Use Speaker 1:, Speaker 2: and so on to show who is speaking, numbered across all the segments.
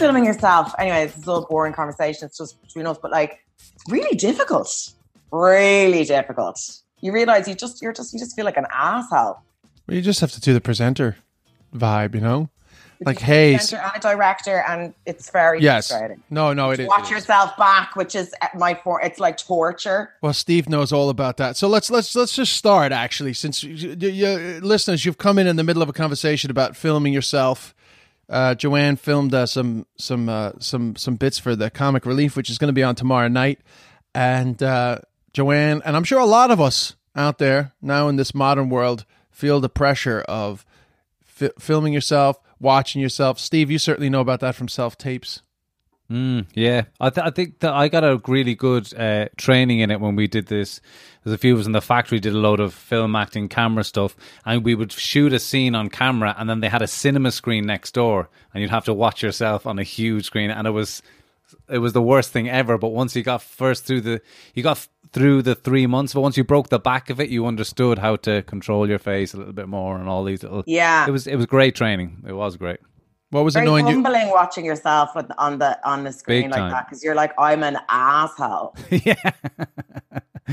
Speaker 1: filming yourself? Anyway, this is all boring conversation. It's just between us, but like, really difficult. Really difficult. You realize you just, you're just, you just feel like an asshole.
Speaker 2: Well, you just have to do the presenter vibe, you know? Like, hey,
Speaker 1: Presenter and a director, and it's very
Speaker 2: yes.
Speaker 1: frustrating.
Speaker 2: No, no, it is.
Speaker 1: Watch yourself back, which is uh, my for. It's like torture.
Speaker 2: Well, Steve knows all about that. So let's let's let's just start actually, since you, you, you- listeners, you've come in in the middle of a conversation about filming yourself. Uh, Joanne filmed uh, some some uh, some some bits for the comic relief, which is going to be on tomorrow night. And uh, Joanne, and I'm sure a lot of us out there now in this modern world feel the pressure of fi- filming yourself, watching yourself. Steve, you certainly know about that from self tapes.
Speaker 3: Mm, yeah, I, th- I think that I got a really good uh, training in it when we did this. There's a few of us in the factory did a load of film acting, camera stuff, and we would shoot a scene on camera, and then they had a cinema screen next door, and you'd have to watch yourself on a huge screen, and it was it was the worst thing ever. But once you got first through the you got through the three months, but once you broke the back of it, you understood how to control your face a little bit more and all these little.
Speaker 1: Yeah.
Speaker 3: it was it was great training. It was great.
Speaker 2: What was
Speaker 1: Very
Speaker 2: annoying you?
Speaker 1: humbling watching yourself with, on the on the screen
Speaker 3: Big
Speaker 1: like
Speaker 3: time.
Speaker 1: that because you're like, I'm an asshole.
Speaker 3: yeah.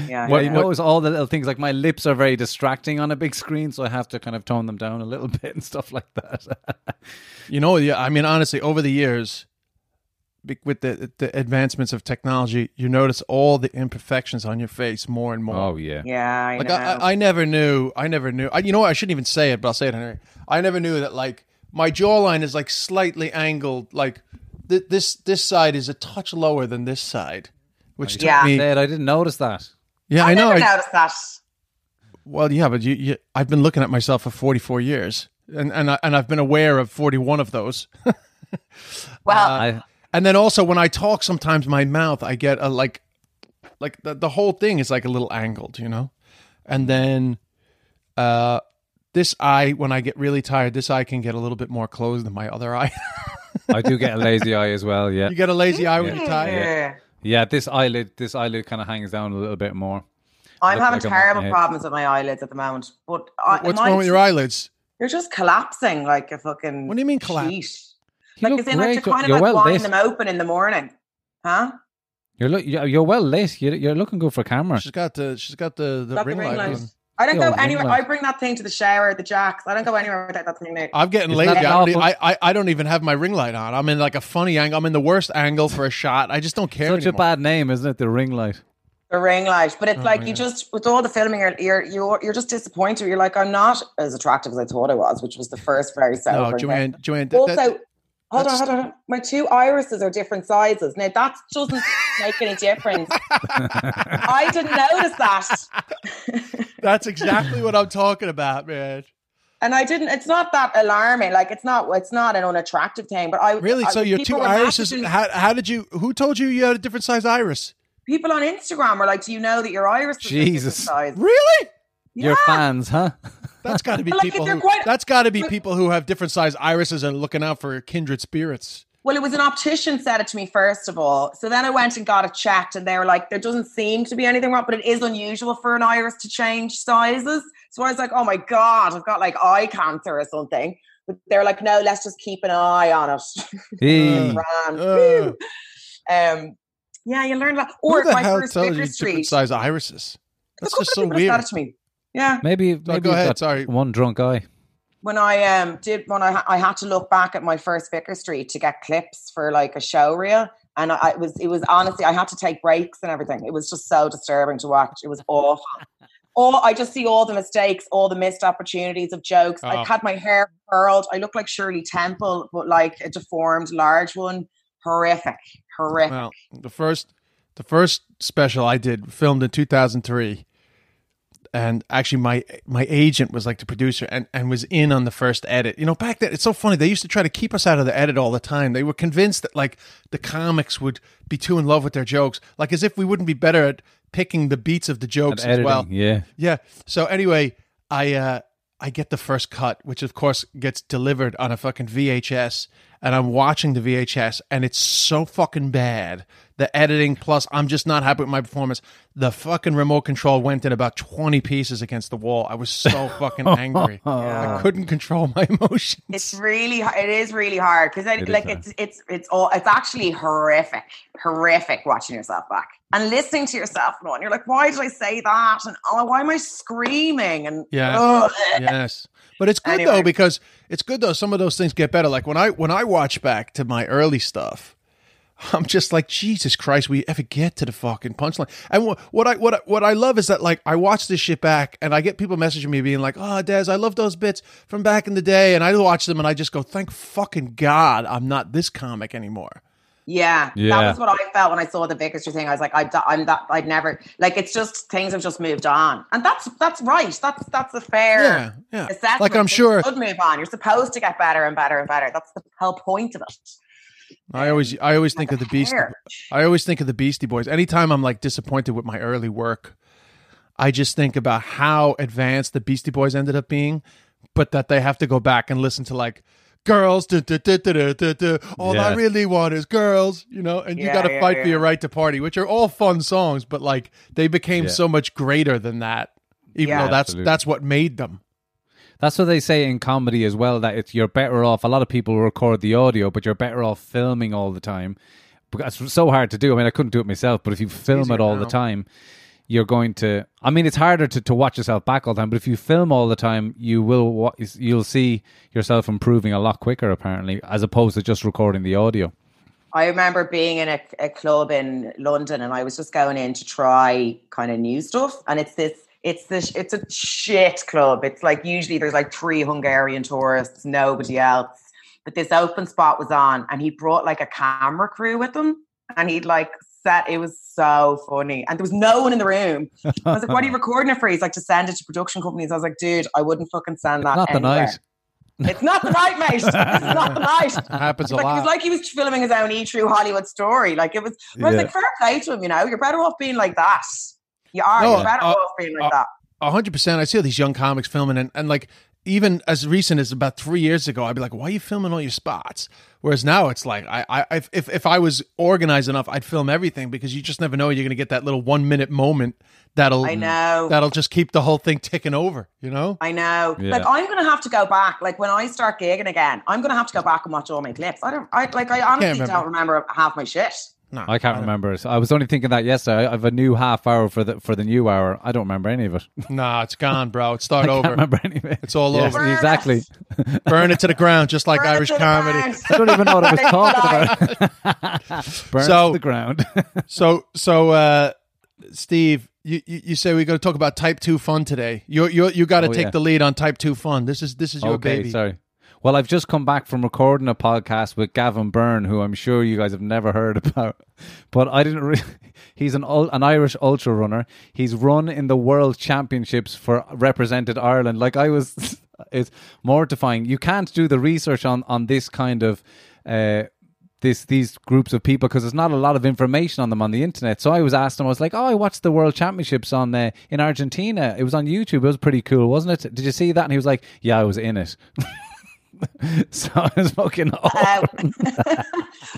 Speaker 1: Yeah,
Speaker 3: Well,
Speaker 1: yeah.
Speaker 3: you notice all the little things like my lips are very distracting on a big screen, so I have to kind of tone them down a little bit and stuff like that.
Speaker 2: You know, yeah. I mean, honestly, over the years, with the the advancements of technology, you notice all the imperfections on your face more and more.
Speaker 3: oh yeah,
Speaker 1: yeah, I
Speaker 2: like
Speaker 1: know.
Speaker 2: I, I- I never knew. I never knew. I, you know what? I shouldn't even say it, but I'll say it anyway. I never knew that like my jawline is like slightly angled. Like th- this this side is a touch lower than this side, which took
Speaker 1: Yeah.
Speaker 2: me.
Speaker 3: Said I didn't notice that.
Speaker 2: Yeah, I,
Speaker 1: I
Speaker 2: know.
Speaker 1: never
Speaker 2: I-
Speaker 1: noticed that.
Speaker 2: well, yeah, but you, you, I've been looking at myself for forty four years, and and I, and I've been aware of forty one of those.
Speaker 1: Well,
Speaker 3: I
Speaker 2: And then also when I talk, sometimes my mouth, I get a like, like the, the whole thing is like a little angled, you know. And then, uh, this eye, when I get really tired, this eye can get a little bit more closed than my other eye.
Speaker 3: I do get a lazy eye as well. Yeah,
Speaker 2: you get a lazy eye when you're tired.
Speaker 1: yeah.
Speaker 3: yeah. This eyelid, this eyelid kind of hangs down a little bit more.
Speaker 1: I'm having
Speaker 3: like I'm-
Speaker 1: terrible problems with my eyelids at the moment. But I,
Speaker 2: What's
Speaker 1: my-
Speaker 2: wrong with your eyelids?
Speaker 1: You're just collapsing like a fucking.
Speaker 2: What do you mean collapse?
Speaker 1: sheet.
Speaker 3: You
Speaker 1: Like,
Speaker 3: look
Speaker 1: as in, like, you're kind of
Speaker 3: You're
Speaker 1: like
Speaker 3: well
Speaker 1: winding
Speaker 3: lit.
Speaker 1: them open in the morning, huh?
Speaker 3: You're look, you're you're well lit. You're, you're looking good for camera.
Speaker 2: She's got the she's got the the
Speaker 1: Got the
Speaker 2: ring,
Speaker 1: ring
Speaker 2: light.
Speaker 1: light.
Speaker 2: On.
Speaker 1: I don't
Speaker 3: The
Speaker 1: go anywhere.
Speaker 3: light.
Speaker 1: I bring that thing to the shower, the jacks. I don't go anywhere without that thing. Out.
Speaker 2: I'm getting
Speaker 3: Isn't
Speaker 2: lazy. I don't, I, I I don't even have my ring light on. I'm in like a funny angle. I'm in the worst angle for a shot. I just don't care
Speaker 3: Such a bad name, isn't it? The ring light.
Speaker 1: the ring light. But it's
Speaker 2: Oh,
Speaker 1: like
Speaker 2: yeah.
Speaker 1: you just with all the filming, you're you're you're, you're just disappointed. You're like, I'm not as attractive as I thought I was, which was the first very
Speaker 2: No,
Speaker 1: sobering
Speaker 2: Joanne,
Speaker 1: thing.
Speaker 2: Joanne. that-
Speaker 1: Also,
Speaker 2: that-
Speaker 1: hold on,
Speaker 2: that's-
Speaker 1: hold on, hold on. My two irises are different sizes. Now that doesn't make any difference. I didn't notice that.
Speaker 2: that's exactly what I'm talking about, man.
Speaker 1: And I didn't. It's not that alarming. Like it's not. It's not an unattractive thing. But I
Speaker 2: Really?
Speaker 1: I,
Speaker 2: So your two irises?
Speaker 1: messaging-
Speaker 2: How, how did you? Who told you you had a different size iris?
Speaker 1: People on Instagram were like, "Do you know that your iris is a different
Speaker 3: Jesus.
Speaker 1: size?"
Speaker 2: Really?
Speaker 3: Your fans, huh?
Speaker 2: That's got to be
Speaker 1: like,
Speaker 2: people. Who,
Speaker 1: quite-
Speaker 2: that's got to be people who have different size irises and looking out for kindred spirits.
Speaker 1: Well, it was an optician said it to me first of all. So then I went and got it checked, and they were like, "There doesn't seem to be anything wrong, but it is unusual for an iris to change sizes." So I was like, "Oh my god, I've got like eye cancer or something." But they're like, "No, let's just keep an eye on it."
Speaker 3: Hey.
Speaker 2: Uh.
Speaker 1: um, yeah, you learn that. Or
Speaker 2: Who the
Speaker 1: my
Speaker 2: hell
Speaker 1: first
Speaker 2: tells you different
Speaker 1: Street.
Speaker 2: size irises?
Speaker 1: A
Speaker 2: That's just so weird.
Speaker 1: it to me. Yeah.
Speaker 3: Maybe, maybe
Speaker 2: go ahead,
Speaker 3: got
Speaker 2: sorry.
Speaker 3: one drunk eye.
Speaker 1: when I um did when I I had to look back at my first Vicar Street to get clips for like a show reel, and I, I it was it was honestly I had to take breaks and everything. It was just so disturbing to watch. It was awful. All I just see all the mistakes, all the missed opportunities of jokes.
Speaker 2: Oh.
Speaker 1: I had my hair curled. I looked like Shirley Temple, but like a deformed, large one. Horrific, horrific.
Speaker 2: Well, the first, the first special I did, filmed in 2003. And actually my my agent was like the producer and, and was in on the first edit. You know, back then it's so funny. They used to try to keep us out of the edit all the time. They were convinced that like the comics would be too in love with their jokes, like as if we wouldn't be better at picking the beats of the jokes as well.
Speaker 3: yeah.
Speaker 2: Yeah. So anyway, I uh I get the first cut, which of course gets delivered on a fucking VHS, and I'm watching the VHS, and it's so fucking bad. The editing plus I'm just not happy with my performance. The fucking remote control went in about 20 pieces against the wall. I was so fucking angry. I couldn't control my emotions.
Speaker 1: It's really, h- it is really hard because
Speaker 3: It is
Speaker 1: like it's it's it's all it's actually horrific, horrific watching yourself back and listening to yourself and going, you're like, why did I say that? And oh, why am I screaming? And
Speaker 2: Yeah.
Speaker 1: ugh.
Speaker 2: yes but it's good
Speaker 1: Anyway.
Speaker 2: though because it's good though some of those things get better like when i when i watch back to my early stuff i'm just like jesus christ we ever get to the fucking punchline? And what, what i what I, what i love is that like i watch this shit back and i get people messaging me being like oh des i love those bits from back in the day. And i watch them and i just go thank fucking god i'm not this comic anymore
Speaker 1: Yeah,
Speaker 3: Yeah.
Speaker 1: that was what I felt when I saw the Vicar Street thing. I was like, I, I'm that. I'd never like. It's just things have just moved on, and that's that's right. That's that's a fair
Speaker 2: Yeah, yeah.
Speaker 1: assessment.
Speaker 2: Like, I'm sure-
Speaker 1: should move on. You're supposed to get better and better and better. That's the whole point of it.
Speaker 2: i always i always think of the beastie
Speaker 1: Hair.
Speaker 2: I always think of the Beastie Boys. Anytime I'm like disappointed with my early work, I just think about how advanced the Beastie Boys ended up being, but that they have to go back and listen to like girls, duh, duh, duh, duh, duh, duh, duh. all I really want is girls, you know, and you
Speaker 1: Yeah,
Speaker 2: got to
Speaker 1: yeah,
Speaker 2: fight for your right to party, which are all fun songs, but like they became
Speaker 3: Yeah.
Speaker 2: so much greater than that, even
Speaker 1: Yeah.
Speaker 2: though that's
Speaker 3: Absolutely.
Speaker 2: that's what made them.
Speaker 3: That's what they say in comedy as well. That it's you're better off. A lot of people record the audio, but you're better off filming all the time. Because it's so hard to do. I mean, I couldn't do it myself, but if you film it all
Speaker 2: now.
Speaker 3: the time, you're going to. I mean, it's harder to, to watch yourself back all the time. But if you film all the time, you will. You'll see yourself improving a lot quicker, apparently, as opposed to just recording the audio.
Speaker 1: I remember being in a, a club in London, and I was just going in to try kind of new stuff. And it's this, it's this, it's a shit club. It's like usually there's like three Hungarian tourists, nobody else. But this open spot was on, and he brought like a camera crew with him, and he'd like set. It was so funny, and there was no one in the room. I was like, "What are you recording it for?" He's like, "To send it to production companies." I was like, "Dude, I wouldn't fucking send that."
Speaker 3: Not the
Speaker 1: anywhere."
Speaker 3: night.
Speaker 1: It's not the night, mate. It's not the night.
Speaker 2: happens a
Speaker 1: like, It was like he was filming his own E True Hollywood story. Like it was. I was
Speaker 3: Yeah.
Speaker 1: like, fair play to him. You know, you're better off being like that. You are.
Speaker 2: No,
Speaker 1: you're better
Speaker 2: uh,
Speaker 1: off being like
Speaker 2: uh,
Speaker 1: that.
Speaker 2: Hundred percent. I see all these young comics filming, and, and like even as recent as about three years ago, I'd be like, "Why are you filming all your spots?" Whereas now it's like, I, I, if- if if I was organized enough, I'd film everything because you just never know you're going to get that little one minute moment that'll
Speaker 1: I know.
Speaker 2: that'll just keep the whole thing ticking over. You know?
Speaker 1: I know.
Speaker 3: Yeah.
Speaker 1: Like I'm gonna have to go back. Like when I start gigging again, I'm gonna have to go back and watch all my clips. I don't. I like. I honestly
Speaker 2: remember.
Speaker 1: don't remember half my shit.
Speaker 2: No,
Speaker 3: I can't remember. So I was only thinking that yesterday. I have a new half hour for the for the new hour. I don't remember any of it.
Speaker 2: Nah, it's gone, bro. It's start
Speaker 3: I can't
Speaker 2: over.
Speaker 3: remember any of it.
Speaker 2: It's all
Speaker 3: Yes,
Speaker 2: over.
Speaker 3: Exactly.
Speaker 2: Burn it to the ground, just like
Speaker 1: Burn
Speaker 2: Irish comedy.
Speaker 3: I don't even know what I was talking about. Burn
Speaker 2: So-
Speaker 3: to the ground.
Speaker 2: So, so, uh, Steve, you, you, you say we got to talk about type two fun today. You you you got to
Speaker 3: Oh,
Speaker 2: take
Speaker 3: yeah.
Speaker 2: the lead on type two fun. This is this is your
Speaker 3: okay,
Speaker 2: baby.
Speaker 3: sorry. Well, I've just come back from recording a podcast with Gavin Byrne, who I'm sure you guys have never heard about. But I didn't. Re- he's an an Irish ultra runner. He's run in the World Championships for represented Ireland. Like I was, it's mortifying. You can't do the research on on this kind of. Uh, this these groups of people because there's not a lot of information on them on the internet. So I was asked him, I was like, "Oh, I watched the World Championships on uh, in Argentina. It was on YouTube. It was pretty cool, wasn't it? Did you see that?" And he was like, "Yeah, I was in it." so I was fucking.
Speaker 1: uh,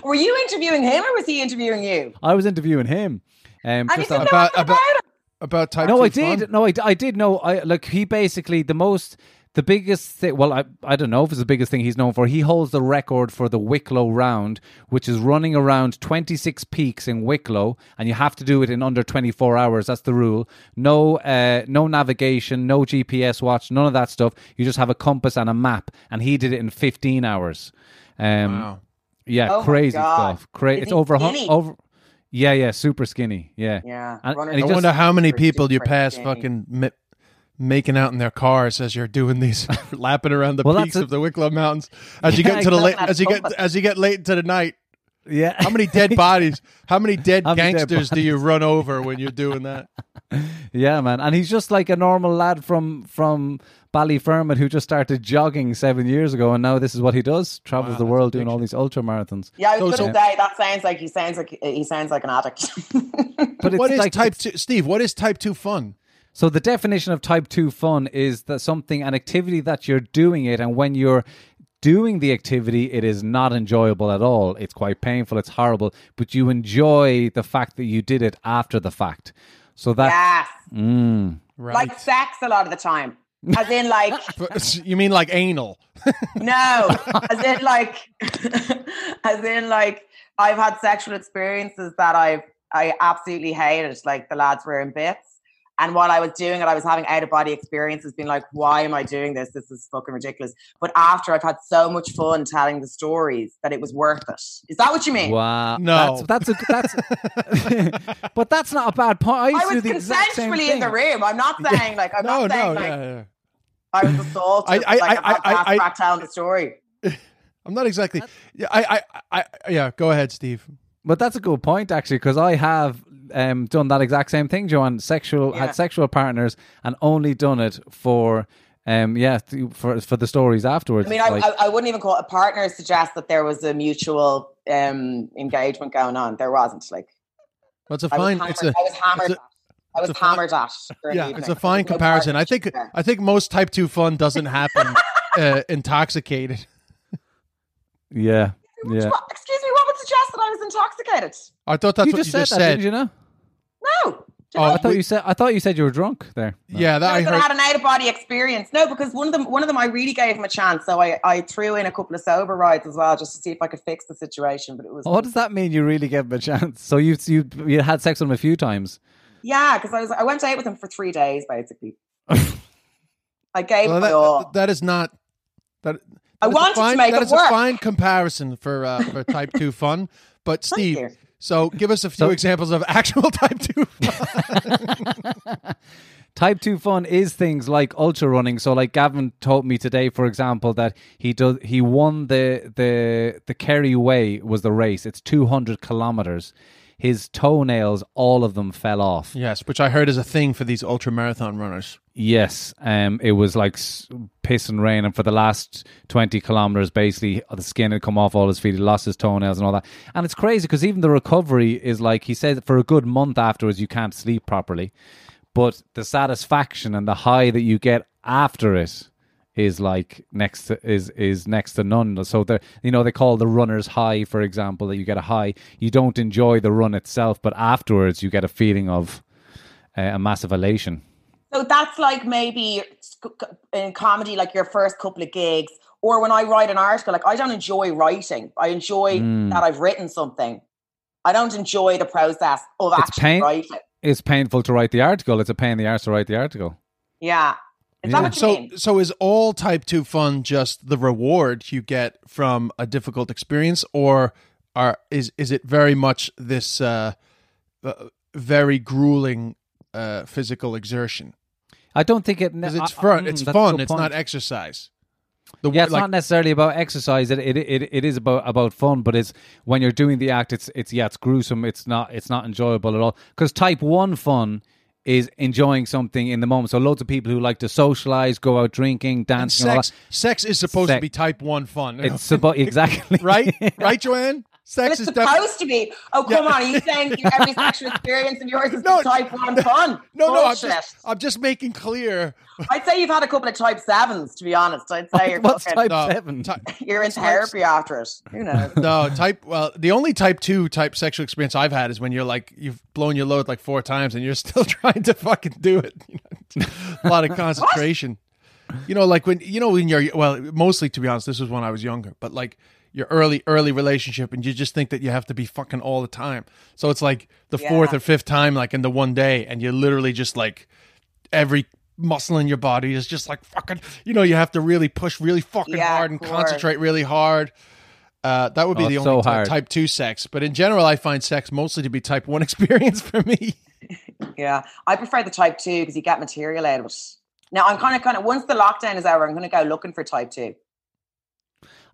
Speaker 1: were you interviewing him or was he interviewing you?
Speaker 3: I was interviewing him. Um,
Speaker 1: And you
Speaker 3: just
Speaker 1: didn't
Speaker 3: on-
Speaker 1: know
Speaker 2: About-
Speaker 1: anything
Speaker 2: about-
Speaker 1: about?
Speaker 2: About type
Speaker 3: no,
Speaker 2: two
Speaker 3: I
Speaker 2: fun?
Speaker 3: did. No, I, I did know. I like he basically the most, the biggest thing. Well, I I don't know if it's the biggest thing he's known for. He holds the record for the Wicklow round, which is running around twenty six peaks in Wicklow, and you have to do it in under twenty four hours. That's the rule. No, uh, no navigation, no GPS watch, none of that stuff. You just have a compass and a map, and he did it in fifteen hours. Um,
Speaker 2: Wow.
Speaker 3: Yeah,
Speaker 1: Oh
Speaker 3: crazy stuff. Cra-
Speaker 1: Is
Speaker 3: it's over
Speaker 1: skinny?
Speaker 3: over. Yeah, yeah, super skinny. Yeah,
Speaker 1: Yeah,
Speaker 3: And, and
Speaker 2: I
Speaker 3: just,
Speaker 2: wonder how many people you pass
Speaker 1: skinny.
Speaker 2: fucking mi- making out in their cars as you're doing these lapping around the
Speaker 3: Well,
Speaker 2: peaks
Speaker 3: a-
Speaker 2: of the Wicklow Mountains. As you
Speaker 3: Yeah,
Speaker 2: get to the late, as you get as you get late into the night,
Speaker 3: Yeah.
Speaker 2: How many dead bodies? How many dead
Speaker 3: How many dead
Speaker 2: gangsters do you run over when you're doing that?
Speaker 3: Yeah, man. And he's just like a normal lad from from Ballyfermot who just started jogging seven years ago, and now this is what he does: travels
Speaker 2: Wow,
Speaker 3: the world doing all these ultra marathons.
Speaker 1: Yeah, I
Speaker 2: So-
Speaker 1: was
Speaker 2: so-
Speaker 1: going to say that sounds like he sounds like he sounds like an addict.
Speaker 3: But it's
Speaker 2: What is
Speaker 3: like
Speaker 2: type two, Steve? What is type two fun?
Speaker 3: So the definition of type 2 fun is that something an activity that you're doing it and when you're doing the activity it is not enjoyable at all. It's quite painful, it's horrible, but you enjoy the fact that you did it after the fact. So that
Speaker 1: yes,
Speaker 3: mm,
Speaker 2: Right.
Speaker 1: like sex a lot of the time. As in, like
Speaker 2: you mean like anal?
Speaker 1: no, as in like, as in like, I've had sexual experiences that I've I absolutely hated. Like the lads were in bits, and while I was doing it, I was having out of body experiences, being like, "Why am I doing this? This is fucking ridiculous." But after I've had so much fun telling the stories that it was worth it. Is that what you mean?
Speaker 3: wow.
Speaker 2: No.
Speaker 3: That's that's a that's But that's not a bad point. I,
Speaker 1: I was
Speaker 3: the
Speaker 1: consensually in the room. I'm not saying like I'm
Speaker 2: No,
Speaker 1: not saying
Speaker 2: no,
Speaker 1: like
Speaker 2: yeah, yeah.
Speaker 1: I was assaulted.
Speaker 2: I- I-
Speaker 1: like
Speaker 2: I-
Speaker 1: I'm
Speaker 2: I- I-
Speaker 1: back telling the story.
Speaker 2: I'm not exactly. Yeah, I, I, I, yeah. Go ahead, Steve.
Speaker 3: But that's a good point, actually, because I have um, done that exact same thing, Joanne. Sexual
Speaker 1: Yeah.
Speaker 3: had sexual partners and only done it for, um, yeah, th- for for the stories afterwards.
Speaker 1: I mean, I,
Speaker 3: Like-
Speaker 1: I, I wouldn't even call it a partner. Suggest that there was a mutual um, engagement going on. There wasn't. Like
Speaker 2: Well, it's a
Speaker 1: I was
Speaker 2: fine.
Speaker 1: hammered.
Speaker 2: It's a.
Speaker 1: I was hammered.
Speaker 2: a-
Speaker 1: I was
Speaker 2: it's fine-
Speaker 1: hammered at.
Speaker 2: Yeah, it's a fine
Speaker 1: There was no
Speaker 2: comparison. I think.
Speaker 1: there.
Speaker 2: I think most type two fun doesn't happen uh, intoxicated.
Speaker 3: yeah, yeah.
Speaker 1: What- excuse me. What would suggest that I was intoxicated?
Speaker 2: I thought that's
Speaker 3: you
Speaker 2: what
Speaker 3: just
Speaker 2: you
Speaker 3: said
Speaker 2: just
Speaker 3: that,
Speaker 2: said.
Speaker 3: didn't you know?
Speaker 1: No.
Speaker 2: Oh,
Speaker 1: I?
Speaker 3: I thought you said. I thought you said you were drunk there.
Speaker 2: Yeah, that
Speaker 1: No,
Speaker 2: I
Speaker 1: that I
Speaker 2: heard.
Speaker 1: had an out of body experience. No, because one of them, one of them, I really gave him a chance. So I, I threw in a couple of sober rides as well, just to see if I could fix the situation. But it was,
Speaker 3: What does that mean? You really gave him a chance? So you you you had sex with him a few times.
Speaker 1: yeah, because I was, I went out with him for three days basically. I gave
Speaker 2: Well,
Speaker 1: him my
Speaker 2: that,
Speaker 1: all.
Speaker 2: that is not. That,
Speaker 1: I
Speaker 2: that is a
Speaker 1: wanted to make
Speaker 2: that
Speaker 1: it
Speaker 2: is
Speaker 1: work.
Speaker 2: a fine comparison for uh, for type two fun. But Steve,
Speaker 1: you.
Speaker 2: so give us a few
Speaker 3: So-
Speaker 2: examples of actual type two.
Speaker 3: Type two fun is things like ultra running. So, like Gavin told me today, for example, that he does he won the the the Kerry Way was the race. It's two hundred kilometers. His toenails, all of them fell off.
Speaker 2: yes, which I heard is a thing for these ultra marathon runners.
Speaker 3: Yes, um, it was like piss and rain, and for the last twenty kilometers, basically the skin had come off all his feet. He lost his toenails and all that. And it's crazy because even the recovery is like he said for a good month afterwards, you can't sleep properly, but the satisfaction and the high that you get after it is like next to, is is next to none. So the you know they call the runner's high, for example, that you get a high. You don't enjoy the run itself, but afterwards you get a feeling of uh, a massive elation.
Speaker 1: So that's like maybe in comedy, like your first couple of gigs, or when I write an article, like I don't enjoy writing. I enjoy
Speaker 3: Mm.
Speaker 1: that I've written something. I don't enjoy the process of
Speaker 3: It's
Speaker 1: actually
Speaker 3: pain-
Speaker 1: writing.
Speaker 3: it's painful to write the article. It's a pain in the arse to write the article.
Speaker 1: Yeah. Is that what
Speaker 2: So,
Speaker 1: mean?
Speaker 2: so is all type two fun just the reward you get from a difficult experience, or are is is it very much this uh, uh, very grueling uh, physical exertion?
Speaker 3: I don't think it.
Speaker 2: Because it's
Speaker 3: I-
Speaker 2: fun.
Speaker 3: mm,
Speaker 2: It's
Speaker 3: that's
Speaker 2: fun.
Speaker 3: good
Speaker 2: It's not exercise. The
Speaker 3: Yeah, it's
Speaker 2: like,
Speaker 3: not necessarily about exercise. It, it it it is about about fun, but it's when you're doing the act. It's it's yeah, it's gruesome. It's not it's not enjoyable at all. Because type one fun is enjoying something in the moment. So loads of people who like to socialize, go out drinking, dancing, and
Speaker 2: sex. Sex is supposed to be type one fun.
Speaker 3: It's about exactly
Speaker 2: right, right, Joanne.
Speaker 1: But
Speaker 2: Sex
Speaker 1: it's
Speaker 2: is def-
Speaker 1: supposed to be. Oh, come
Speaker 2: Yeah.
Speaker 1: on. Are you saying you- every sexual experience of yours is
Speaker 2: No,
Speaker 1: type one fun?
Speaker 2: no, no. I'm just, I'm just making clear.
Speaker 1: I'd say you've had a couple of type sevens, to be honest. I'd say you're,
Speaker 3: What's
Speaker 1: fucking,
Speaker 3: type
Speaker 2: No,
Speaker 3: seven?
Speaker 2: ty-
Speaker 1: you're in therapy after it. Who knows?
Speaker 2: no type. Well, the only type two type sexual experience I've had is when you're like you've blown your load like four times and you're still trying to fucking do it. A lot of concentration. You know, like when you know when you're well, mostly to be honest, this was when I was younger, but like your early early relationship and you just think that you have to be fucking all the time. So it's like the fourth or fifth time like in the one day and you're literally just like every muscle in your body is just like fucking you know, you have to really push really fucking
Speaker 1: Yeah,
Speaker 2: hard and concentrate really hard. Uh, that would be
Speaker 3: Oh,
Speaker 2: the only
Speaker 3: so
Speaker 2: type, type two sex, but in general, I find sex mostly to be type one experience for me.
Speaker 1: Yeah, I prefer the type two because you get material out of it. Now I'm kind of, kind of. Once the lockdown is over, I'm going to go looking for type two.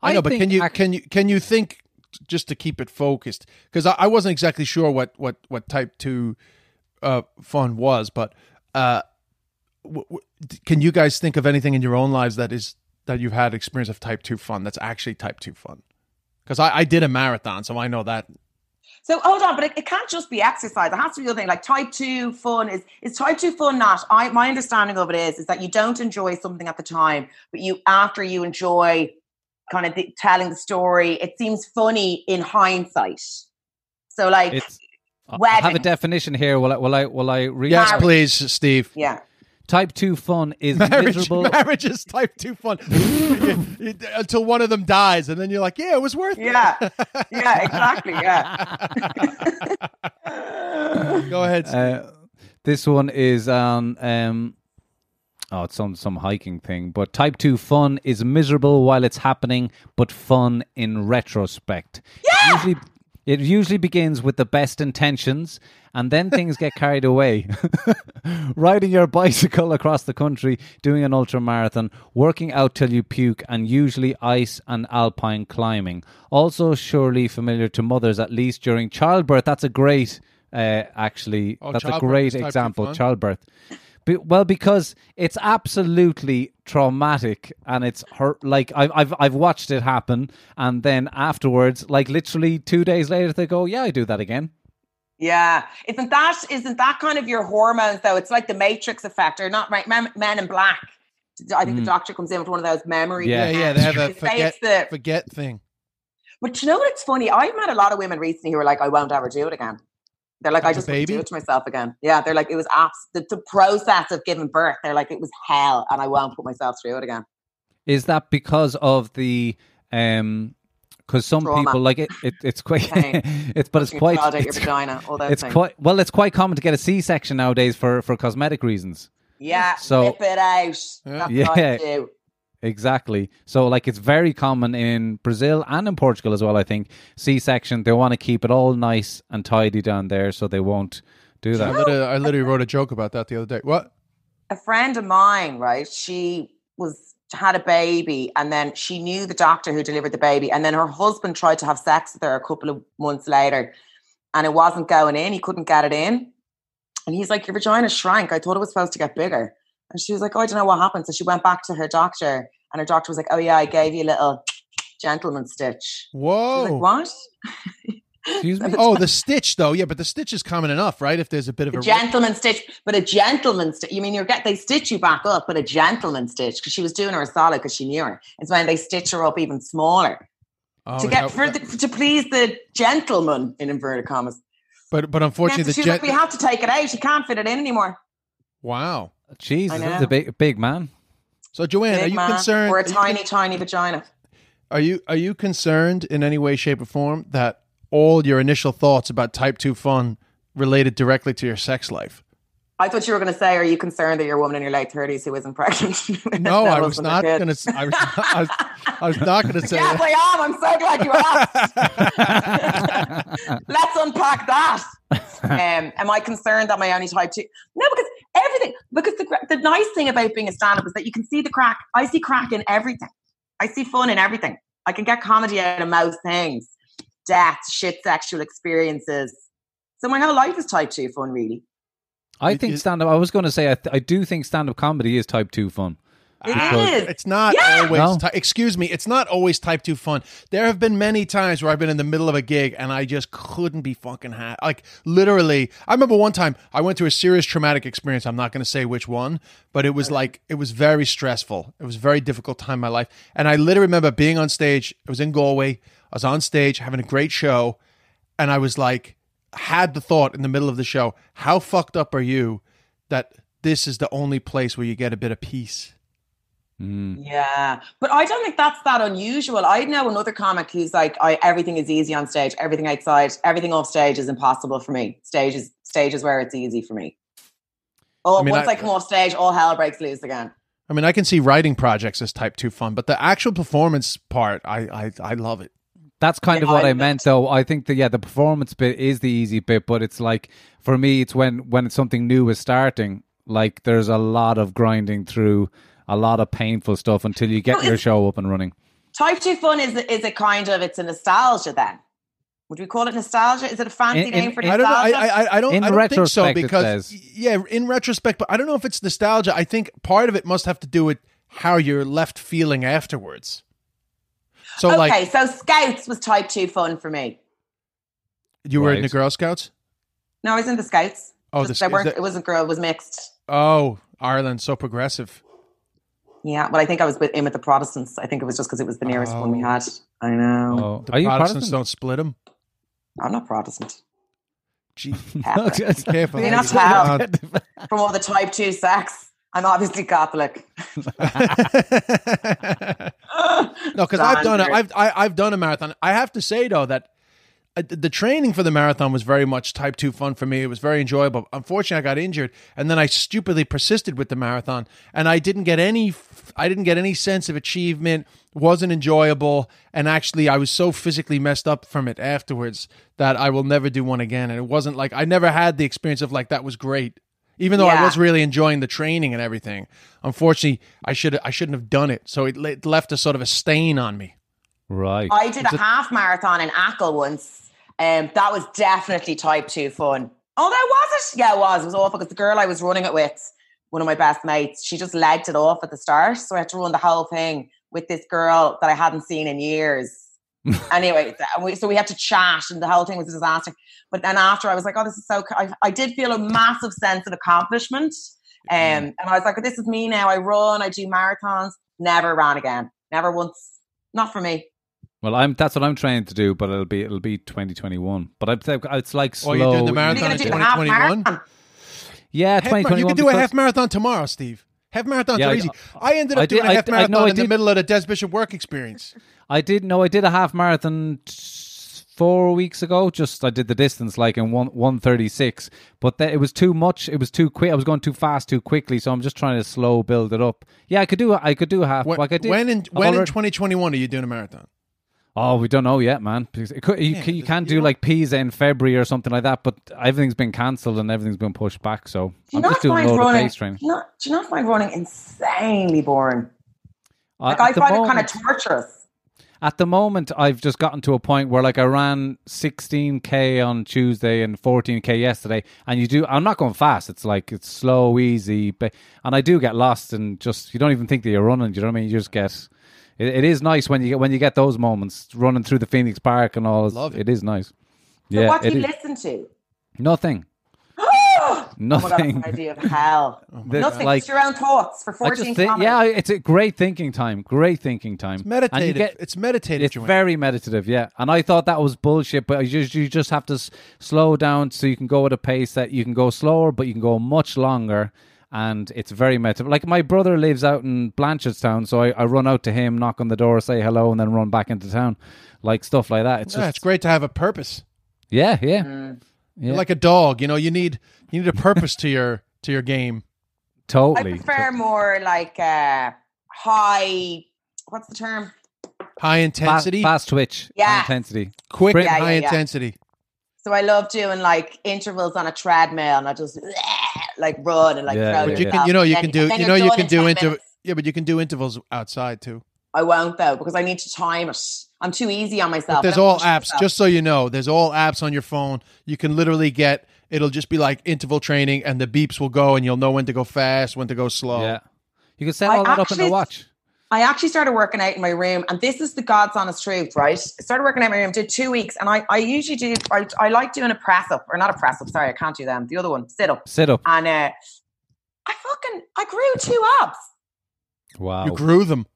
Speaker 2: I know, but can you
Speaker 3: ac-
Speaker 2: can you can you think just to keep it focused because I, I wasn't exactly sure what what what type two uh, fun was, but uh, w- w- can you guys think of anything in your own lives that is that you've had experience of type two fun that's actually type two fun? Because I, I did a marathon, so I know that.
Speaker 1: So hold on, but it, it can't just be exercise. It has to be the other thing. Like type two fun is is type two fun not? I my understanding of it is is that you don't enjoy something at the time, but you after you enjoy kind of the, telling the story, it seems funny in hindsight. So like
Speaker 3: It's. I have a definition here. Will I? Will I? Will I read?
Speaker 2: Yes,
Speaker 1: Marriage.
Speaker 2: please, Steve.
Speaker 1: yeah.
Speaker 3: Type two fun is
Speaker 2: Marriage,
Speaker 3: miserable.
Speaker 2: marriage is type two fun until one of them dies, and then you're like, "Yeah, it was worth it."
Speaker 1: Yeah. Yeah, exactly. Yeah.
Speaker 2: Go ahead. Steve.
Speaker 3: Uh, this one is on. Um, oh, it's some some hiking thing. But type two fun is miserable while it's happening, but fun in retrospect. Yeah. Usually, it usually begins with the best intentions, and then things get carried away. Riding your bicycle across the country, doing an ultra marathon, working out till you puke, and usually ice and alpine climbing. Also, surely familiar to mothers, at least during childbirth. That's a great, uh, actually,
Speaker 2: Oh,
Speaker 3: that's a great
Speaker 2: is type two
Speaker 3: example. Childbirth. Be, well, because it's absolutely traumatic, and it's hurt. Like I've I've I've watched it happen, and then afterwards, like literally two days later, they go, "Yeah, I do that again."
Speaker 1: Yeah, isn't that isn't that kind of your hormones though? It's like the Matrix effect, or not? Right, Men, Men in Black. I think the mm. doctor comes in with one of those memory.
Speaker 3: Yeah.
Speaker 2: yeah, yeah, they have a
Speaker 1: They
Speaker 2: forget,
Speaker 1: the-
Speaker 2: forget thing.
Speaker 1: But you know what's funny? I've met a lot of women recently who are like, "I won't ever do it again." They're like, "I just
Speaker 2: baby?
Speaker 1: do it to myself again." Yeah, they're like, "It was abs- the, the process of giving birth." They're like, "It was hell, and I won't put myself through it again."
Speaker 3: Is that because of the um? Because some
Speaker 1: Trauma.
Speaker 3: people like it, it it's quite it's but it's quite it's,
Speaker 1: vagina,
Speaker 3: it's quite well it's quite common to get a C section nowadays for for cosmetic reasons.
Speaker 1: yeah,
Speaker 3: So-
Speaker 1: rip it out. That's
Speaker 3: Yeah.
Speaker 1: What I do.
Speaker 3: Exactly. So like it's very common in Brazil and in Portugal as well, I think. C section, they want to keep it all nice and tidy down there so they won't do
Speaker 2: I
Speaker 3: that.
Speaker 2: literally, I literally wrote a joke about that the other day. What?
Speaker 1: a friend of mine, right? She was had a baby and then she knew the doctor who delivered the baby and then her husband tried to have sex with her a couple of months later and it wasn't going in, he couldn't get it in. And he's like, Your vagina shrank. I thought it was supposed to get bigger. And she was like, Oh, I don't know what happened. So she went back to her doctor and her doctor was like, Oh yeah, I gave you a little gentleman stitch.
Speaker 2: Whoa.
Speaker 1: like, What?
Speaker 3: Excuse me.
Speaker 2: Oh, the stitch though. Yeah, but the stitch is common enough, right? If there's a bit of
Speaker 1: A
Speaker 2: a
Speaker 1: gentleman stitch, but a gentleman stitch. You mean you're get they stitch you back up, but a gentleman stitch because she was doing her a solid because she knew her. It's when they stitch her up even smaller
Speaker 2: Oh,
Speaker 1: to get for the, to please the gentleman in inverted commas.
Speaker 2: but but
Speaker 1: Yeah,
Speaker 2: unfortunately,
Speaker 1: so
Speaker 2: the
Speaker 1: she's like, we have to take it out. You can't fit it in anymore.
Speaker 2: wow.
Speaker 3: Jesus,
Speaker 1: I
Speaker 3: this is
Speaker 1: know.
Speaker 3: a big big man.
Speaker 2: So Joanne, are you
Speaker 1: man
Speaker 2: concerned?
Speaker 1: or a
Speaker 2: are you
Speaker 1: tiny, tiny vagina?
Speaker 2: Are you are you concerned in any way, shape, or form that all your initial thoughts about type two fun related directly to your sex life?
Speaker 1: I thought you were going to say, "Are you concerned that you're a woman in your late thirties who isn't pregnant?"
Speaker 2: No, I was not going to. I was, I was, I was not going to say
Speaker 1: Yes,
Speaker 2: that.
Speaker 1: I am. I'm so glad you asked. Let's unpack that. Um, am I concerned that my only type two? No, because everything. Because the the nice thing about being a stand-up is that you can see the craic. I see craic in everything. I see fun in everything. I can get comedy out of most things. Death, shit, sexual experiences. So my whole life is type two fun, really.
Speaker 3: I
Speaker 2: You-
Speaker 3: think stand up. I was going to say I, th- I do think stand up comedy is type two fun.
Speaker 1: It is.
Speaker 2: It's not
Speaker 1: Yeah.
Speaker 2: always.
Speaker 3: No.
Speaker 2: Ty- excuse me. It's not always type two fun. There have been many times where I've been in the middle of a gig and I just couldn't be fucking ha- like literally. I remember one time I went through a serious traumatic experience. I'm not going to say which one, but it was like it was very stressful. It was a very difficult time in my life, and I literally remember being on stage. It was in Galway. I was on stage having a great show, and I was like, had the thought in the middle of the show, how fucked up are you that this is the only place where you get a bit of peace. Mm.
Speaker 1: Yeah, but I don't think that's that unusual. I know another comic who's like, "I everything is easy on stage. Everything outside, everything off stage is impossible for me. Stage is stage is where it's easy for me. Oh,
Speaker 2: I mean,
Speaker 1: once
Speaker 2: I-
Speaker 1: I, come off stage, all hell breaks loose again.
Speaker 2: I mean, I can see writing projects as type two fun, but the actual performance part, I I, I love it.
Speaker 3: That's kind of what
Speaker 1: I
Speaker 3: I meant, though. I think that yeah, the performance bit is the easy bit, but it's like for me, it's when when something new is starting. Like there's a lot of grinding through a lot of painful stuff until you get
Speaker 1: No,
Speaker 3: your show up and running.
Speaker 1: Type two fun is is a kind of it's a nostalgia then Would we call it nostalgia? Is it a fancy
Speaker 3: In- in-
Speaker 1: name for
Speaker 2: I don't know. I,
Speaker 1: nostalgia?
Speaker 2: I, I don't.
Speaker 3: In
Speaker 2: I don't think so
Speaker 3: retrospect, it
Speaker 2: because
Speaker 3: says.
Speaker 2: yeah, in retrospect, but I don't know if it's nostalgia. I think part of it must have to do with how you're left feeling afterwards. So
Speaker 1: okay,
Speaker 2: like
Speaker 1: so Scouts was type two fun for me.
Speaker 2: you were in the Girl Scouts.
Speaker 1: No, I was in the Scouts.
Speaker 2: Oh,
Speaker 1: Just
Speaker 2: the-
Speaker 1: they weren't,
Speaker 2: is that-
Speaker 1: it wasn't girl, it was mixed.
Speaker 2: Oh, Ireland, so progressive.
Speaker 1: Yeah, but I think I was with, in with the Protestants. I think it was just because it was the nearest one we
Speaker 2: Oh.
Speaker 1: had. I know.
Speaker 3: Oh,
Speaker 2: The
Speaker 3: are you
Speaker 2: Protestants
Speaker 3: Protestant?
Speaker 2: don't split them.
Speaker 1: I'm not Protestant.
Speaker 2: Gee,
Speaker 1: Catholic.
Speaker 2: be careful.
Speaker 1: You're not
Speaker 2: you say it.
Speaker 1: proud. From all the type two sex, I'm obviously Catholic.
Speaker 2: no, because I've done it. I've I, I've done a marathon. I have to say though that uh, the training for the marathon was very much type two fun for me. It was very enjoyable. Unfortunately, I got injured, and then I stupidly persisted with the marathon, and I didn't get any. i didn't get any sense of achievement. wasn't enjoyable, and actually, I was so physically messed up from it afterwards that I will never do one again. And it wasn't like I never had the experience of like that was great. Even though I was really enjoying the training and everything, unfortunately, I should I shouldn't have done it. So it, it left a sort of a stain on me.
Speaker 3: Right.
Speaker 1: I did a half marathon in Achill once. Um, that was definitely type two fun. Oh, that was it? Yeah, it was. It was awful because the girl I was running it with, one of my best mates, she just legged it off at the start. So I had to run the whole thing with this girl that I hadn't seen in years. anyway, th- we- so we had to chat, and the whole thing was a disaster. But then after, I was like, "Oh, this is so." I, I did feel a massive sense of accomplishment, um, and I was like, "This is me now. I run. I do marathons. Never ran again. Never once. Not for me."
Speaker 3: Well, I'm that's what I'm trying to do, but it'll be it'll be 2021. But I think it's like slow.
Speaker 2: Oh, you're doing the
Speaker 1: Are you
Speaker 2: marathon in
Speaker 1: to do a half
Speaker 2: 2021?
Speaker 1: marathon?
Speaker 3: Yeah,
Speaker 2: Half
Speaker 3: 2021.
Speaker 2: you can do a half marathon tomorrow, Steve. Half marathons
Speaker 3: Yeah,
Speaker 2: are
Speaker 3: I-
Speaker 2: easy. I ended up
Speaker 3: I did-
Speaker 2: doing a half
Speaker 3: I
Speaker 2: marathon
Speaker 3: I
Speaker 2: in the middle of the Des Bishop work experience.
Speaker 3: I did no, I did a half marathon t- four weeks ago. Just I did the distance like in one one thirty six, but that it was too much. It was too quick. I was going too fast too quickly, so I'm just trying to slow build it up. Yeah, I could do. I could do a half.
Speaker 2: When,
Speaker 3: like I did.
Speaker 2: when in
Speaker 3: I've
Speaker 2: when in 2021 are you doing a marathon?
Speaker 3: Oh, we don't know yet, man. Because it could, you,
Speaker 2: Yeah,
Speaker 3: can, you
Speaker 2: just-
Speaker 3: can't
Speaker 2: you
Speaker 3: do like Pisa in February or something like that. But everything's been cancelled and everything's been pushed back. So
Speaker 1: Do you
Speaker 3: I'm
Speaker 1: not
Speaker 3: just doing a
Speaker 1: find
Speaker 3: load of
Speaker 1: running?
Speaker 3: pace training.
Speaker 1: Do you not, do you not find running insanely boring?
Speaker 3: Uh,
Speaker 1: Like
Speaker 3: at
Speaker 1: I
Speaker 3: the
Speaker 1: find it kind of torturous.
Speaker 3: At the moment, I've just gotten to a point where, like, I ran 16k on Tuesday and 14k yesterday, and you do. I'm not going fast. It's like it's slow, easy, but and I do get lost and just you don't even think that you're running. Do you know what I mean? You just get. It, it is nice when you get when you get those moments running through the Phoenix Park and all.
Speaker 2: Love it.
Speaker 3: It is nice.
Speaker 1: So
Speaker 3: yeah,
Speaker 1: what do you
Speaker 3: is.
Speaker 1: listen to?
Speaker 3: Nothing.
Speaker 1: Oh, oh my god,
Speaker 3: Nothing.
Speaker 1: that's an idea of hell.
Speaker 3: The-
Speaker 1: Nothing.
Speaker 3: like-
Speaker 1: just your own thoughts for
Speaker 3: I
Speaker 1: 14
Speaker 3: just think, yeah, it's a great thinking time. Great thinking time.
Speaker 2: It's meditative.
Speaker 3: Get-
Speaker 2: it's meditative.
Speaker 3: It's
Speaker 2: Joanne.
Speaker 3: very meditative, yeah. And I thought that was bullshit, but you just, you just have to s- slow down so you can go at a pace that you can go slower, but you can go much longer. And it's very meditative. Like my brother lives out in Blanchardstown, so I, I run out to him, knock on the door, say hello, and then run back into town, like stuff like that. It's
Speaker 2: Yeah,
Speaker 3: just
Speaker 2: it's great to have a purpose.
Speaker 3: yeah, yeah,
Speaker 1: Mm.
Speaker 3: yeah.
Speaker 2: Like a dog, you know. You need you need a purpose to your to your game. Totally.
Speaker 1: I
Speaker 3: totally.
Speaker 1: prefer more like uh, high. What's the term?
Speaker 2: High intensity,
Speaker 3: fast twitch,
Speaker 1: Yeah.
Speaker 3: high intensity.
Speaker 2: quick,
Speaker 3: Bring-
Speaker 2: high
Speaker 1: Yeah, yeah, yeah.
Speaker 2: intensity.
Speaker 1: So I love doing like intervals on a treadmill, and I just like run and like
Speaker 3: Yeah,
Speaker 1: throw
Speaker 3: yeah,
Speaker 2: But you can, you know, you can do, you know,
Speaker 1: you're
Speaker 2: you
Speaker 1: done
Speaker 2: can do
Speaker 1: 10
Speaker 2: into,
Speaker 1: minutes.
Speaker 2: yeah, but you can do intervals outside too.
Speaker 1: I won't though because I need to time it. I'm too easy on myself.
Speaker 2: But there's all apps.
Speaker 1: myself.
Speaker 2: Just so you know, there's all apps on your phone. You can literally get. It'll just be like interval training, and the beeps will go, and you'll know when to go fast, when to go slow.
Speaker 3: Yeah, you can set
Speaker 1: I
Speaker 3: all that up in the watch.
Speaker 1: I actually started working out in my room, and this is the God's honest truth, right? I started working out in my room, did two weeks, and I, I usually do, I, I like doing a press up, or not a press up, sorry, I can't do them. The other one, sit up.
Speaker 3: Sit up.
Speaker 1: And uh, I fucking, I grew two abs.
Speaker 3: Wow.
Speaker 2: You grew them.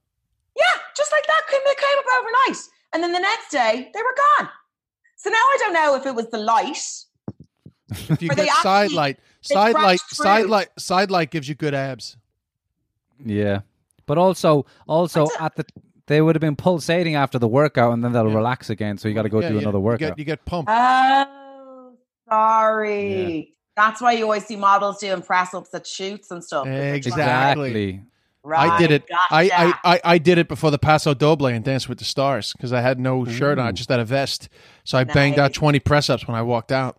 Speaker 1: Yeah, just like that, came, they came up overnight. And then the next day, they were gone. So now I don't know if it was the light.
Speaker 2: If you
Speaker 1: Or they
Speaker 2: get side
Speaker 1: actually-
Speaker 2: light, side light,
Speaker 1: crashed
Speaker 2: side light, side light gives you good abs.
Speaker 3: Yeah, but also, also
Speaker 1: That's
Speaker 3: at the they would have been pulsating after the workout, and then they'll
Speaker 2: Yeah.
Speaker 3: relax again. So you got to go
Speaker 2: Yeah,
Speaker 3: do
Speaker 2: yeah.
Speaker 3: another
Speaker 2: You
Speaker 3: workout.
Speaker 2: get, you get pumped.
Speaker 1: Oh, sorry. That's why you always see models doing press ups at shoots and stuff.
Speaker 2: Exactly.
Speaker 1: Right,
Speaker 2: I did it. I,
Speaker 1: gotcha.
Speaker 2: I, I, I did it before the Paso Doble and Dance with the Stars because I had no shirt on, I just had a vest. So I banged out 20 press ups when I walked out.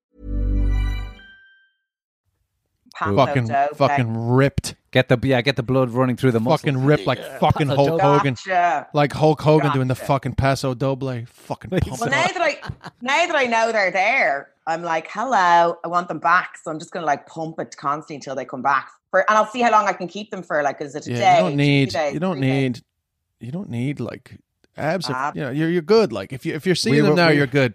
Speaker 1: Paso
Speaker 2: fucking
Speaker 1: Doble.
Speaker 2: fucking ripped,
Speaker 3: Get the yeah, get the blood running through the muscles.
Speaker 2: fucking ripped like fucking
Speaker 3: Paso
Speaker 2: Hulk
Speaker 3: Doble.
Speaker 2: Hogan,
Speaker 1: Gotcha.
Speaker 2: like Hulk Hogan doing the fucking Paso Doble, fucking
Speaker 1: Well, now that I now that I know they're there, I'm like, hello, I want them back. So I'm just gonna like pump it constantly until they come back. For and I'll see how long I can keep them for. Like, is it a
Speaker 2: Yeah,
Speaker 1: day?
Speaker 2: you don't need,
Speaker 1: days,
Speaker 2: you don't
Speaker 1: three days?
Speaker 2: need, you don't need like abs. If,
Speaker 1: Ab.
Speaker 2: you know, you're you're good. Like if you if you're seeing
Speaker 3: We
Speaker 2: them
Speaker 3: were-
Speaker 2: now,
Speaker 3: we-
Speaker 2: you're good.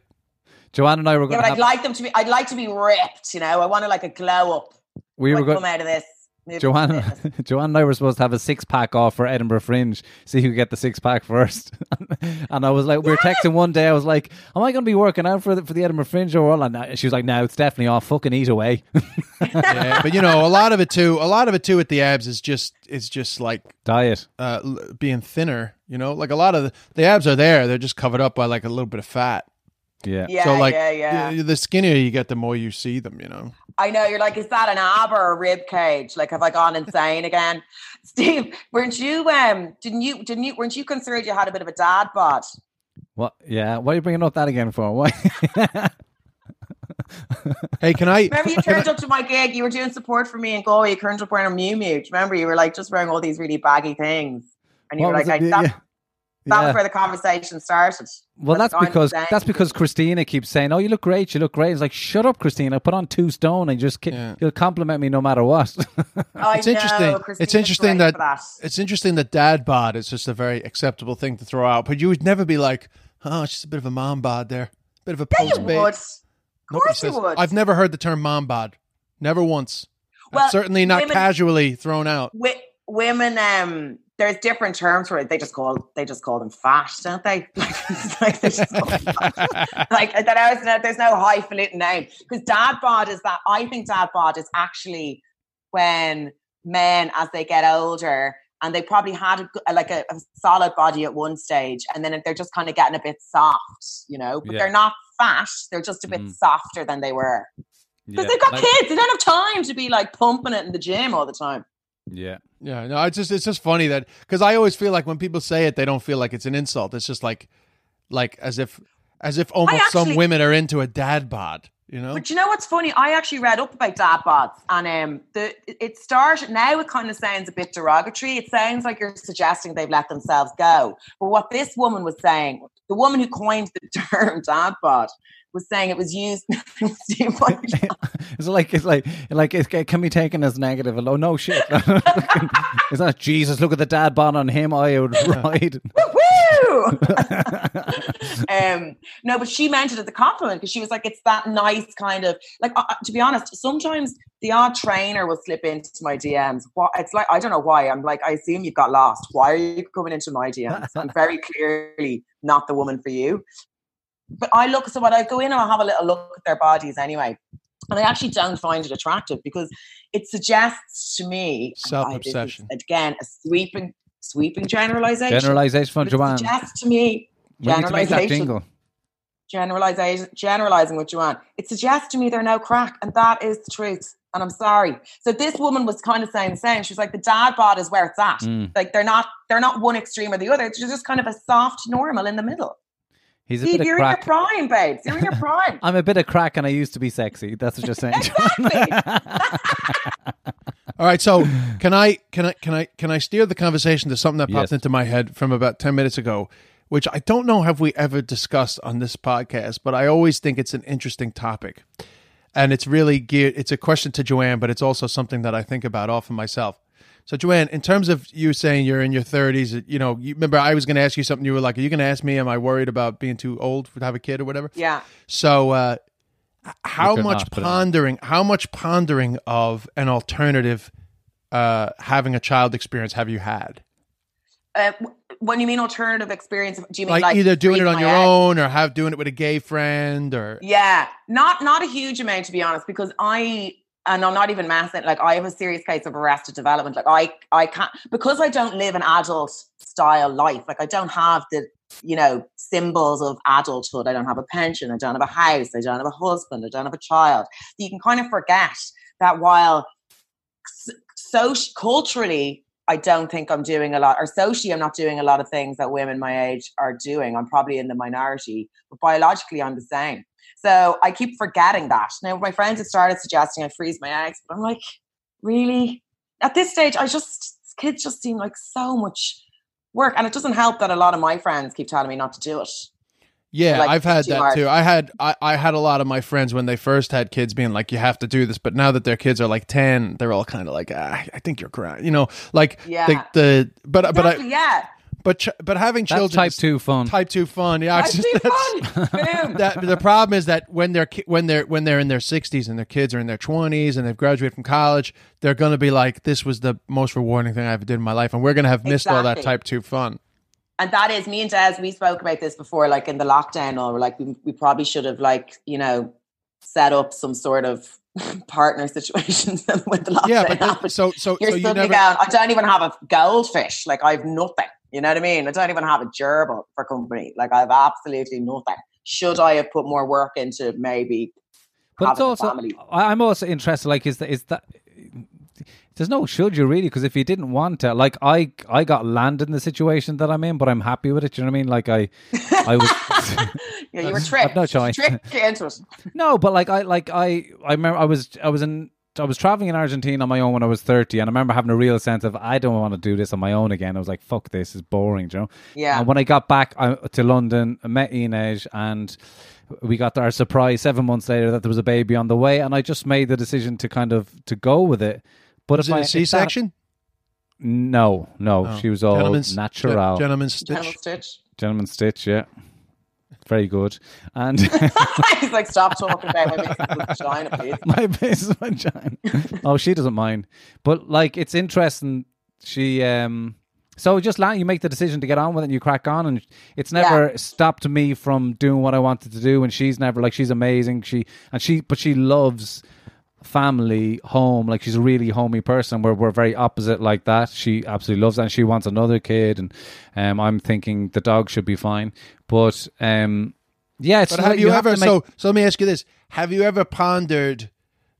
Speaker 3: Joanne and I were
Speaker 1: Yeah,
Speaker 3: going
Speaker 1: but
Speaker 3: to
Speaker 1: I'd
Speaker 3: have,
Speaker 1: like them to be. I'd like to be ripped. You know, I want to like a glow up.
Speaker 3: We were
Speaker 1: like,
Speaker 3: going
Speaker 1: come out of this. move to
Speaker 3: Joanne. Joanne and I were supposed to have a six pack off for Edinburgh Fringe. See who could get the six pack first. and I was like, we were texting one day. I was like, "Am I going to be working out for the, for the Edinburgh Fringe or what?" And she was like, "No, it's definitely off. Fucking eat away."
Speaker 2: Yeah, but you know, a lot of it too. A lot of it too at the abs is just it's just like
Speaker 3: Diet.
Speaker 2: uh, being thinner. You know, like a lot of the, the abs are there. They're just covered up by like a little bit of fat.
Speaker 3: Yeah.
Speaker 1: Yeah,
Speaker 2: so like
Speaker 1: yeah, yeah.
Speaker 2: y- the skinnier you get, the more you see them. You know.
Speaker 1: I know you're like, is that an ab or a rib cage? Like, have I gone insane again? Steve, weren't you? Um, didn't you? Didn't you? Weren't you concerned you had a bit of a dad bod?
Speaker 3: What? Yeah. Why are you bringing up that again for? Why?
Speaker 2: Hey, can I?
Speaker 1: Remember, you turned up to my gig. You were doing support for me in Galway. You turned up wearing a Miu Miu. Do you Remember, you were like just wearing all these really baggy things, and you
Speaker 3: What
Speaker 1: were like,
Speaker 3: it?
Speaker 1: like, that,
Speaker 3: Yeah.
Speaker 1: That
Speaker 3: Yeah.
Speaker 1: was where the conversation started.
Speaker 3: Well, that's because that's because Christina keeps saying, "Oh, you look great. You look great." It's like, "Shut up, Christina. Put on two stone and just ki-
Speaker 2: Yeah.
Speaker 3: you'll compliment me no matter what."
Speaker 1: I
Speaker 2: It's
Speaker 1: know,
Speaker 2: interesting. it's interesting
Speaker 1: great
Speaker 2: that, it's interesting that dad bod is just a very acceptable thing to throw out. But you would never be like, oh, it's just a bit of a mom bod there, bit of a
Speaker 1: Yeah,
Speaker 2: post
Speaker 1: you
Speaker 2: babe.
Speaker 1: would. Of
Speaker 2: Nobody
Speaker 1: course you would.
Speaker 2: I've never heard the term mom bod. Never once.
Speaker 1: Well,
Speaker 2: certainly not
Speaker 1: women-
Speaker 2: casually thrown out.
Speaker 1: Wi- women um there's different terms for it they just call they just call them fat don't they like, like, they just fat. like that there's no highfalutin name because dad bod is that i think dad bod is actually when men as they get older and they probably had a, like a, a solid body at one stage and then they're just kind of getting a bit soft you know but
Speaker 3: Yeah.
Speaker 1: they're not fat they're just a bit
Speaker 3: Mm.
Speaker 1: softer than they were because
Speaker 3: Yeah,
Speaker 1: they've got
Speaker 3: like-
Speaker 1: kids they don't have time to be like pumping it in the gym all the time
Speaker 3: Yeah.
Speaker 2: Yeah, no, it's just it's just funny that because I always feel like when people say it, they don't feel like it's an insult. It's just like like as if as if almost some women are into a dad bod. You know?
Speaker 1: But you know what's funny? I actually read up about dad bods, and um, the it- it started. Now it kind of sounds a bit derogatory. It sounds like you're suggesting they've let themselves go. But what this woman was saying, the woman who coined the term dad bod, was saying it was used.
Speaker 3: It's like it's like like it can be taken as negative. Oh no, shit! it's not Jesus. Look at the dad bod on him. I would ride.
Speaker 1: Um, no, but she meant it as a compliment because she was like, it's that nice kind of like. Uh, uh, to be honest, sometimes the odd trainer will slip into my DMs. What it's like, I don't know why. I'm like, I assume you got lost. Why are you coming into my DMs? I'm very clearly not the woman for you. But I look, so when I go in and I have a little look at their bodies anyway, and I actually don't find it attractive because it suggests to me and I- this is,
Speaker 2: Self-obsession.
Speaker 1: again a sweeping, sweeping generalization.
Speaker 3: Generalization from Joanne.
Speaker 1: suggests to me
Speaker 3: We need to
Speaker 1: generalization. generalization, generalizing with Joanne. It suggests to me they're no craic, and that is the truth. And I'm sorry. So this woman was kind of saying the same. She was like, the dad bod is where it's at.
Speaker 3: Mm.
Speaker 1: Like they're not, they're not one extreme or the other. It's just kind of a soft normal in the middle.
Speaker 3: He's a
Speaker 1: Steve,
Speaker 3: bit of
Speaker 1: you're in your prime, babes. You're in your prime.
Speaker 3: I'm a bit of craic, and I used to be sexy. That's what you're saying.
Speaker 2: All right, so can I can I can I can I steer the conversation to something that popped
Speaker 3: Yes.
Speaker 2: into my head from about ten minutes ago? which I don't know have we ever discussed on this podcast, but I always think it's an interesting topic. And it's really geared, it's a question to Joanne, but it's also something that I think about often myself. So, Joanne, in terms of you saying you're in your 30s, you know, you remember I was going to ask you something. You were like, Are you going to ask me, Am I worried about being too old to have a kid or whatever?
Speaker 1: Yeah.
Speaker 2: So, uh, how much
Speaker 3: not put it on.
Speaker 2: pondering, how much pondering of an alternative uh, having a child experience have you had?
Speaker 1: Uh, when you mean alternative experience, do you mean
Speaker 2: Like,
Speaker 1: like,
Speaker 2: either doing it on your
Speaker 1: eggs?
Speaker 2: own or have doing it with a gay friend or
Speaker 1: Yeah, not not a huge amount to be honest, because I and I'm not even messing. Like I have a serious case of arrested development. Like I I can't because I don't live an adult style life. Like I don't have the you know symbols of adulthood. I don't have a pension. I don't have a house. I don't have a husband. I don't have a child. You can kind of forget that while so culturally I don't think I'm doing a lot, or socially, I'm not doing a lot of things that women my age are doing. I'm probably in the minority, but biologically, I'm the same. So I keep forgetting that. Now, my friends have started suggesting I freeze my eggs, but I'm like, really? At this stage, I just, kids just seem like so much work. And it doesn't help that a lot of my friends keep telling me not to do it.
Speaker 2: Yeah,
Speaker 1: like,
Speaker 2: I've had
Speaker 1: too
Speaker 2: that
Speaker 1: hard.
Speaker 2: too. I had I, I had a lot of my friends when they first had kids being like, "You have to do this," but now that their kids are like ten, they're all kind of like, ah, "I think you're crying," you know, like
Speaker 1: Yeah.
Speaker 2: the, the but
Speaker 1: Exactly,
Speaker 2: but I
Speaker 1: yeah.
Speaker 2: But ch- but having
Speaker 3: That's
Speaker 2: children
Speaker 3: type
Speaker 2: is
Speaker 3: two fun.
Speaker 2: type two fun. Yeah,
Speaker 1: That's
Speaker 2: it's just-
Speaker 1: too
Speaker 2: that's-
Speaker 1: fun.
Speaker 2: That the problem is that when they're ki- when they're when they're in their 60s and their kids are in their 20s and they've graduated from college, they're going to be like, "This was the most rewarding thing I ever did in my life," and we're going to have missed all that type two fun.
Speaker 1: and that is me and Des. We spoke about this before, like in the lockdown. Or like we, we probably should have like you know set up some sort of partner situations with the lockdown.
Speaker 2: Yeah, but then- so so
Speaker 1: You're
Speaker 2: so you never
Speaker 1: going. I don't even have a goldfish. Like I've nothing. You know what I mean? I don't even have a gerbil for company. Like I've absolutely nothing. Should I have put more work into maybe
Speaker 3: But it's also,
Speaker 1: family?
Speaker 3: I- I'm also interested. Like, is that is that? There's no should you really because if you didn't want to, like I, I got landed in the situation that I'm in, but I'm happy with it. You know what I mean? Like I, I was.
Speaker 1: Yeah, you were tricked.
Speaker 3: no choice.
Speaker 1: Tricked into it.
Speaker 3: No, but like I like I I remember I was I was in I was traveling in Argentina on my own when I was 30 and I remember having a real sense of I don't want to do this on my own again. I was like fuck this is boring, you know?
Speaker 1: Yeah.
Speaker 3: And when I got back to London, I met Inej and we got our surprise 7 months later that there was a baby on the way and I just made the decision to kind of to go with it. But
Speaker 2: was
Speaker 3: if
Speaker 2: it
Speaker 3: I
Speaker 2: a
Speaker 3: if that-
Speaker 2: C-section?
Speaker 3: no, no,
Speaker 2: Oh.
Speaker 3: she was all
Speaker 2: Gentleman's-
Speaker 3: natural.
Speaker 2: Gentleman's stitch.
Speaker 1: Gentleman stitch.
Speaker 3: Gentleman stitch, yeah. Very good. And
Speaker 1: He's like, stop talking about my vagina, please.
Speaker 3: my business vagina. oh, she doesn't mind. But like, it's interesting. She um. So just land, you make the decision to get on with it, and you crack on, and it's never stopped me from doing what I wanted to do. And she's never like she's amazing. She and she, but she loves family, home. Like she's a really homey person. We're we're very opposite like that. She absolutely loves that. And she wants another kid, and um, I'm thinking the dog should be fine. But um, yeah, it's
Speaker 2: But have you, ever?
Speaker 3: to make-
Speaker 2: so so let me ask you this: Have you ever pondered?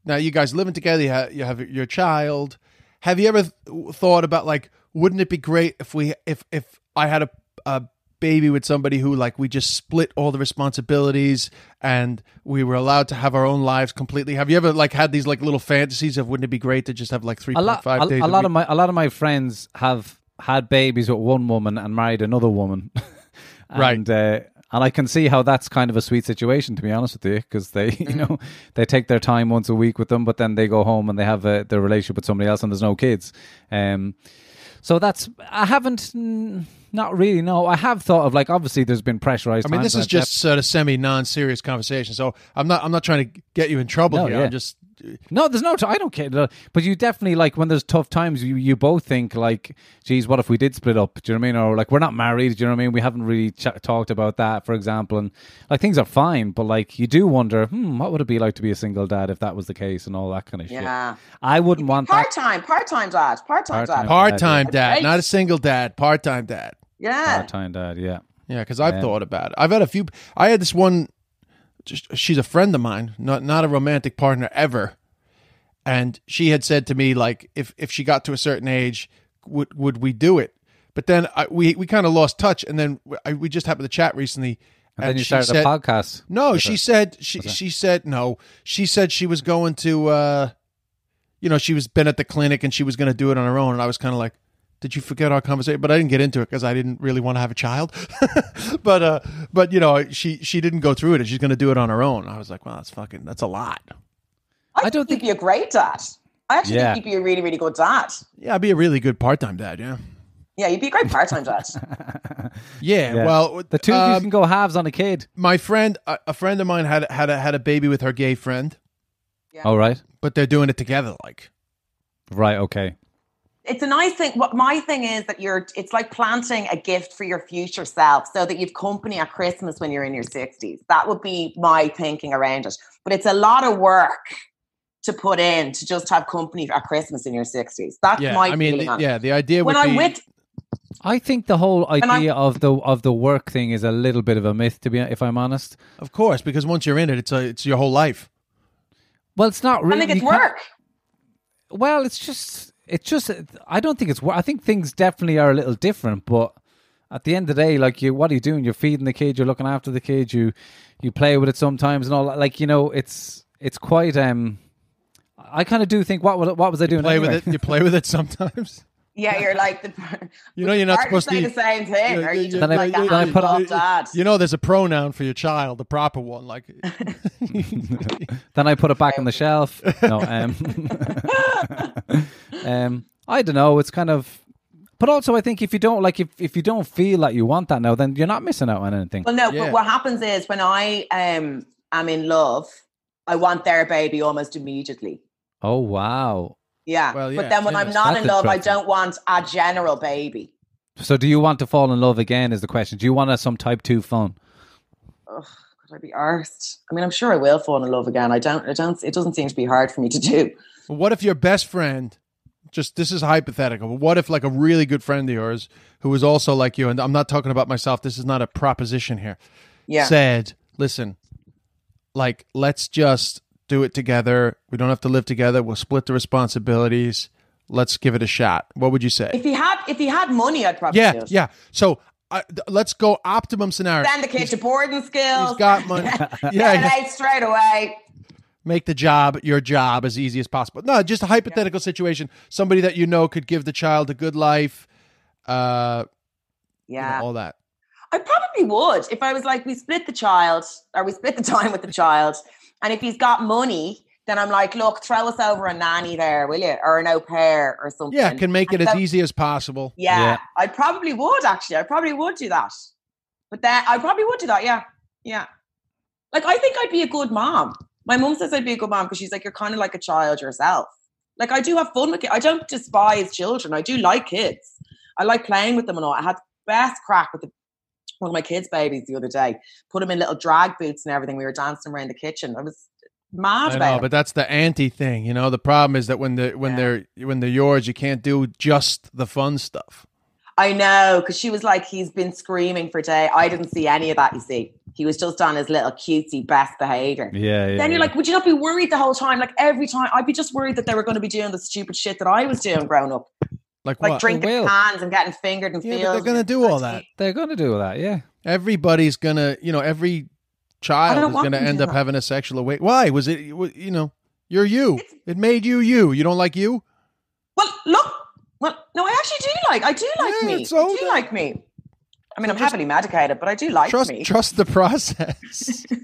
Speaker 2: Now you guys living together, you have, you have your child. Have you ever th- thought about like, wouldn't it be great if we if if I had a a baby with somebody who like we just split all the responsibilities and we were allowed to have our own lives completely? Have you ever like had these like little fantasies of wouldn't it be great to just have like three
Speaker 3: a lot,
Speaker 2: five
Speaker 3: a,
Speaker 2: days?
Speaker 3: a lot of my a lot of my friends have had babies with one woman and married another woman,
Speaker 2: Right.
Speaker 3: and, uh, and I can see how that's kind of a sweet situation, to be honest with you, because they, you know, they take their time once a week with them, but then they go home and they have a, their relationship with somebody else, and there's no kids. Um, so that's I haven't. mm, Not really. No, I have thought of like obviously there's been pressurized.
Speaker 2: I mean,
Speaker 3: times
Speaker 2: this is
Speaker 3: and I've
Speaker 2: just sort of semi non-serious conversation. So I'm not I'm not trying to get you in trouble
Speaker 3: No,
Speaker 2: here.
Speaker 3: yeah.
Speaker 2: I'm just
Speaker 3: No, there's no. T- I don't care. But you definitely like when there's tough times. You you both think like, geez, what if we did split up? Do you know what I mean? Or like we're not married. Do you know what I mean? We haven't really ch- talked about that, for example. And like things are fine, but like you do wonder, hmm, what would it be like to be a single dad if that was the case and all that kind of
Speaker 1: Yeah.
Speaker 3: shit. Yeah, I wouldn't want
Speaker 1: part time. part time dad, part time
Speaker 3: Part-time.
Speaker 1: dad.
Speaker 2: part-time dad, not a single dad, part-time dad.
Speaker 1: Yeah.
Speaker 3: Part-time dad, yeah.
Speaker 2: Yeah, because I've
Speaker 3: Yeah.
Speaker 2: thought about it. I've had a few. I had this one. Just, she's a friend of mine, not not a romantic partner ever, and she had said to me like, if if she got to a certain age, would would we do it? But then I, we we kind of lost touch, and then I, we just happened to chat recently.
Speaker 3: And, then you
Speaker 2: she
Speaker 3: started
Speaker 2: said,
Speaker 3: a podcast.
Speaker 2: No, she
Speaker 3: her.
Speaker 2: said she
Speaker 3: Was it?
Speaker 2: she said no. She said she was going to uh you know, she was been at the clinic and she was going to do it on her own and I was kind of like Did you forget our conversation? But I didn't get into it because I didn't really want to have a child. but uh, but you know, she she didn't go through it, and she's going to do it on her own. I was like, well, that's fucking that's a lot.
Speaker 1: I, don't think you'd be a great dad. I actually
Speaker 3: Yeah.
Speaker 1: think you'd be a really, really good dad.
Speaker 2: Yeah, I'd be a really good part time dad. Yeah.
Speaker 1: Yeah, you'd be a great part-time dad.
Speaker 2: Yeah,
Speaker 3: Yeah.
Speaker 2: well,
Speaker 3: The two of you
Speaker 2: um,
Speaker 3: can go halves on a kid.
Speaker 2: my friend, a, a friend of mine had had a, had a baby with her gay friend, Yeah.
Speaker 3: All right.
Speaker 2: but they're doing it together. Like,
Speaker 3: Right. Okay.
Speaker 1: It's a nice thing. What my thing is that you're. It's like planting a gift for your future self, so that you've company at Christmas when you're in your sixties. That would be my thinking around it. But it's a lot of work to put in to just have company at Christmas in your sixties. That's
Speaker 2: yeah,
Speaker 1: my
Speaker 2: I mean,
Speaker 1: feeling
Speaker 2: the- yeah, the idea
Speaker 1: When
Speaker 2: would
Speaker 1: I'm
Speaker 2: be
Speaker 1: with
Speaker 3: I think the whole idea of the of the work thing is a little bit of a myth, to be if I'm honest.
Speaker 2: of course, because once you're in it, it's a, it's your whole life.
Speaker 3: Well, it's not
Speaker 1: I
Speaker 3: really.
Speaker 1: think it's work.
Speaker 3: Well, it's just it's just I don't think it's. I think things definitely are a little different, but at the end of the day, like you, what are you doing? You're feeding the kid. You're looking after the kid. You you play with it sometimes and all. that. Like you know, it's it's quite. um I kind of do think what what was I doing?
Speaker 2: Play
Speaker 3: anyway?
Speaker 2: with it. You play with it sometimes.
Speaker 1: Yeah, you're like the.
Speaker 2: You know, you're not
Speaker 1: partners
Speaker 2: supposed to.
Speaker 1: say the same thing.
Speaker 2: Yeah,
Speaker 1: Are
Speaker 2: yeah,
Speaker 1: you just
Speaker 3: Then I-
Speaker 1: like a
Speaker 3: then I put on-
Speaker 1: hands-off dad?
Speaker 2: You know, there's a pronoun for your child, the proper one. Like,
Speaker 3: Then I put it back on the shelf. No, um, um, I don't know. It's kind of, but also I think if you don't like if if you don't feel like you want that now, then you're not missing out on anything.
Speaker 1: Well, no,
Speaker 2: Yeah.
Speaker 1: but what happens is when I um am in love, I want their baby almost immediately.
Speaker 3: Oh wow!
Speaker 1: Yeah.
Speaker 2: Well, yeah,
Speaker 1: but then when
Speaker 2: yeah,
Speaker 1: I'm not
Speaker 3: that's
Speaker 1: in love, I don't want a general baby.
Speaker 3: So do you want to fall in love again? Is the question? Do you want a, some type two phone?
Speaker 1: Ugh, could I be arsed? I mean, I'm sure I will fall in love again. I don't. I don't. It doesn't seem to be hard for me to do.
Speaker 2: what if your best friend? Just this is hypothetical. But what if like a really good friend of yours who was also like you, and I'm not talking about myself. This is not a proposition here.
Speaker 1: Yeah.
Speaker 2: Said, listen, like let's just do it together. We don't have to live together. We'll split the responsibilities. Let's give it a shot. What would you say?
Speaker 1: If he had, if he had money, I'd probably
Speaker 2: Yeah,
Speaker 1: it.
Speaker 2: yeah. So uh, let's go optimum scenario.
Speaker 1: Send the kid to boarding schools.
Speaker 2: He's got money.
Speaker 1: yeah,
Speaker 2: yeah, yeah.
Speaker 1: straight away.
Speaker 2: make the job your job as easy as possible. No, just a hypothetical situation. Somebody that you know could give the child a good life. Uh, you know,
Speaker 1: Yeah.
Speaker 2: all that.
Speaker 1: I probably would if I was like, we split the child or we split the time with the child. And if he's got money, then I'm like, look, throw us over a nanny there, will you? Or an au pair or something.
Speaker 2: Yeah, can make it
Speaker 1: And
Speaker 2: as
Speaker 1: so-
Speaker 2: easy as possible.
Speaker 1: Yeah,
Speaker 3: Yeah.
Speaker 1: I probably would actually. I probably would do that. But then I probably would do that. Yeah. Yeah. Like, I think I'd be a good mom. My mom says I'd be a good mom because she's like, you're kind of like a child yourself. Like, I do have fun with kids. I don't despise children. I do like kids. I like playing with them and all. I had the best craic with the, one of my kids' babies the other day. Put them in little drag boots and everything. We were dancing around the kitchen. I was mad
Speaker 2: I
Speaker 1: about
Speaker 2: know, but that's the anti thing. You know, the problem is that when the when
Speaker 1: Yeah.
Speaker 2: they're when they're yours, you can't do just the fun stuff.
Speaker 1: I know, because she was like, he's been screaming for day. I didn't see any of that, you see. He was just on his little cutesy best behavior.
Speaker 3: Yeah, yeah.
Speaker 1: then you're
Speaker 3: yeah.
Speaker 1: like, would you not be worried the whole time? Like every time, I'd be just worried that they were going to be doing the stupid shit that I was doing growing up,
Speaker 2: Like,
Speaker 1: like
Speaker 2: what?
Speaker 1: drinking
Speaker 3: will.
Speaker 1: cans and getting fingered and
Speaker 2: Yeah, but they're gonna do all that.
Speaker 3: they're going to do all that. Yeah.
Speaker 2: Everybody's gonna, you know, every child is gonna
Speaker 1: them to
Speaker 2: end up having a sexual awake. Why was it? You know, you're you. It made you you. You don't like you.
Speaker 1: Well, look, well, no, I actually do like. I do like
Speaker 2: Yeah,
Speaker 1: me.
Speaker 2: it's
Speaker 1: I do
Speaker 2: that.
Speaker 1: like me. I mean, I'm
Speaker 2: just
Speaker 1: heavily medicated, but I do like
Speaker 2: trust
Speaker 1: me.
Speaker 2: trust the process.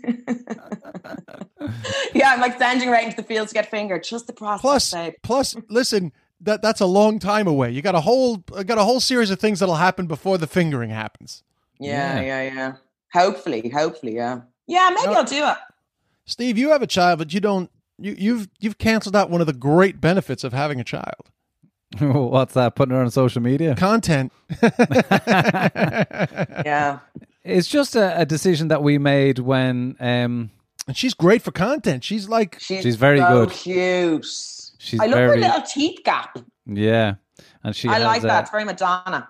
Speaker 1: yeah, I'm like standing right into the field to get fingered. Trust the process,
Speaker 2: plus,
Speaker 1: babe.
Speaker 2: plus, listen. That that's a long time away. You got a whole got a whole series of things that'll happen before the fingering happens.
Speaker 1: Yeah,
Speaker 3: Yeah.
Speaker 1: yeah, yeah. Hopefully, hopefully, yeah. Yeah, maybe
Speaker 2: No.
Speaker 1: I'll do it.
Speaker 2: Steve, you have a child, but you don't. You, you've you've canceled out one of the great benefits of having a child.
Speaker 3: What's that? Putting her on social media?
Speaker 2: Content.
Speaker 1: Yeah.
Speaker 3: It's just a, a decision that we made when um,
Speaker 2: And she's great for content. She's like
Speaker 1: She's,
Speaker 3: She's very
Speaker 1: so
Speaker 3: good.
Speaker 1: Cute.
Speaker 3: She's
Speaker 1: I love her little teeth gap.
Speaker 3: yeah, and she
Speaker 1: I
Speaker 3: has,
Speaker 1: like
Speaker 3: uh,
Speaker 1: that. It's very Madonna.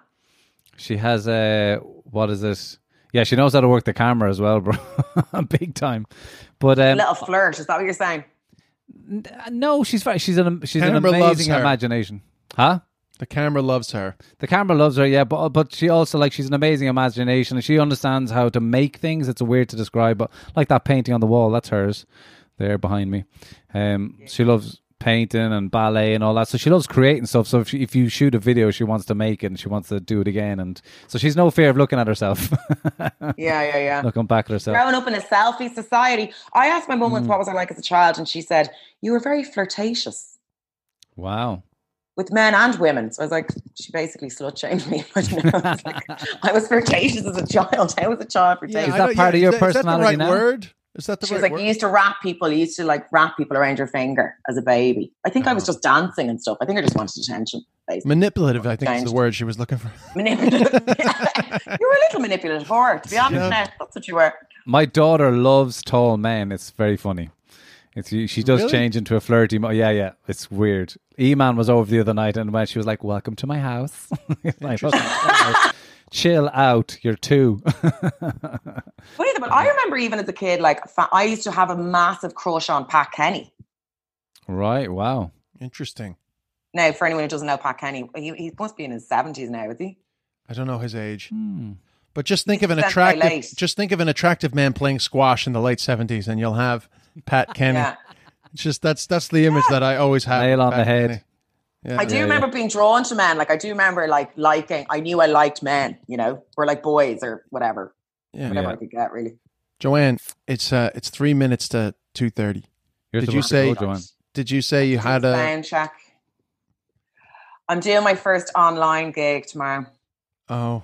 Speaker 3: She has a what is this? Yeah, she knows how to work the camera as well, bro. Big time. But um,
Speaker 1: little flirt. Is that what you're saying?
Speaker 3: no, she's very, she's an she's an
Speaker 2: Camera loves
Speaker 3: amazing
Speaker 2: her.
Speaker 3: imagination. Huh?
Speaker 2: the camera loves her.
Speaker 3: The camera loves her, yeah, but but she also like she's an amazing imagination and she understands how to make things. It's weird to describe, but like that painting on the wall, that's hers. There behind me. Um, she loves painting and ballet and all that. So she loves creating stuff. So if, she, if you shoot a video, she wants to make it and she wants to do it again. And so she's no fear of looking at herself,
Speaker 1: Yeah, yeah, yeah.
Speaker 3: looking back at herself.
Speaker 1: Growing up in a selfie society, I asked my mum
Speaker 3: Mm.
Speaker 1: what was I like as a child, and she said you were very flirtatious
Speaker 3: Wow.
Speaker 1: with men and women. So I was like, she basically slut shamed me. I, don't know. I, was like, I was flirtatious as a child. I was a child flirtatious?
Speaker 3: Is
Speaker 2: I
Speaker 3: that
Speaker 2: don't-
Speaker 3: part of
Speaker 2: is
Speaker 3: your
Speaker 2: that- is that the right
Speaker 3: now?
Speaker 2: word? Is that the
Speaker 1: She was like,
Speaker 2: word?
Speaker 1: you used to wrap people, you used to like wrap people around your finger as a baby. I think I was
Speaker 2: Uh-huh.
Speaker 1: just dancing and stuff. I think I just wanted attention, basically.
Speaker 2: Manipulative, I think is the word she was looking for.
Speaker 1: Manipulative. you were a little manipulative whore, to be honest.
Speaker 2: Yeah.
Speaker 1: That's what you were.
Speaker 3: My daughter loves tall men. It's very funny. It's she does
Speaker 2: Really?
Speaker 3: change into a flirty. Mo- yeah, yeah. It's weird. E-man was over the other night, and when she was like, "Welcome to my house," like, "Welcome to my house." chill out. You're two.
Speaker 1: Funny, but I remember even as a kid, like I used to have a massive crush on Pat Kenny.
Speaker 3: right. Wow.
Speaker 2: Interesting.
Speaker 1: Now, for anyone who doesn't know Pat Kenny, he, he must be in his seventies now, is he?
Speaker 2: I don't know his age.
Speaker 3: Hmm.
Speaker 2: But just think of an attractive just think of an attractive man playing squash in the late seventies and you'll have Pat Kenny.
Speaker 1: Yeah.
Speaker 2: It's just that's that's the image that I always have.
Speaker 3: Nail on
Speaker 2: Pat
Speaker 3: the head.
Speaker 2: Kenny. Yeah.
Speaker 1: I do
Speaker 3: Yeah,
Speaker 1: remember being drawn to men. Like I do remember like liking. I knew I liked men. You know, or like boys or whatever,
Speaker 2: Yeah.
Speaker 1: whatever
Speaker 3: Yeah.
Speaker 1: I could get. Really.
Speaker 2: Joanne, it's uh it's three minutes to two thirty. Did you say-
Speaker 3: go, Joanne?
Speaker 2: Did you say you had a
Speaker 1: sound check? I'm doing my first online gig tomorrow.
Speaker 2: Oh,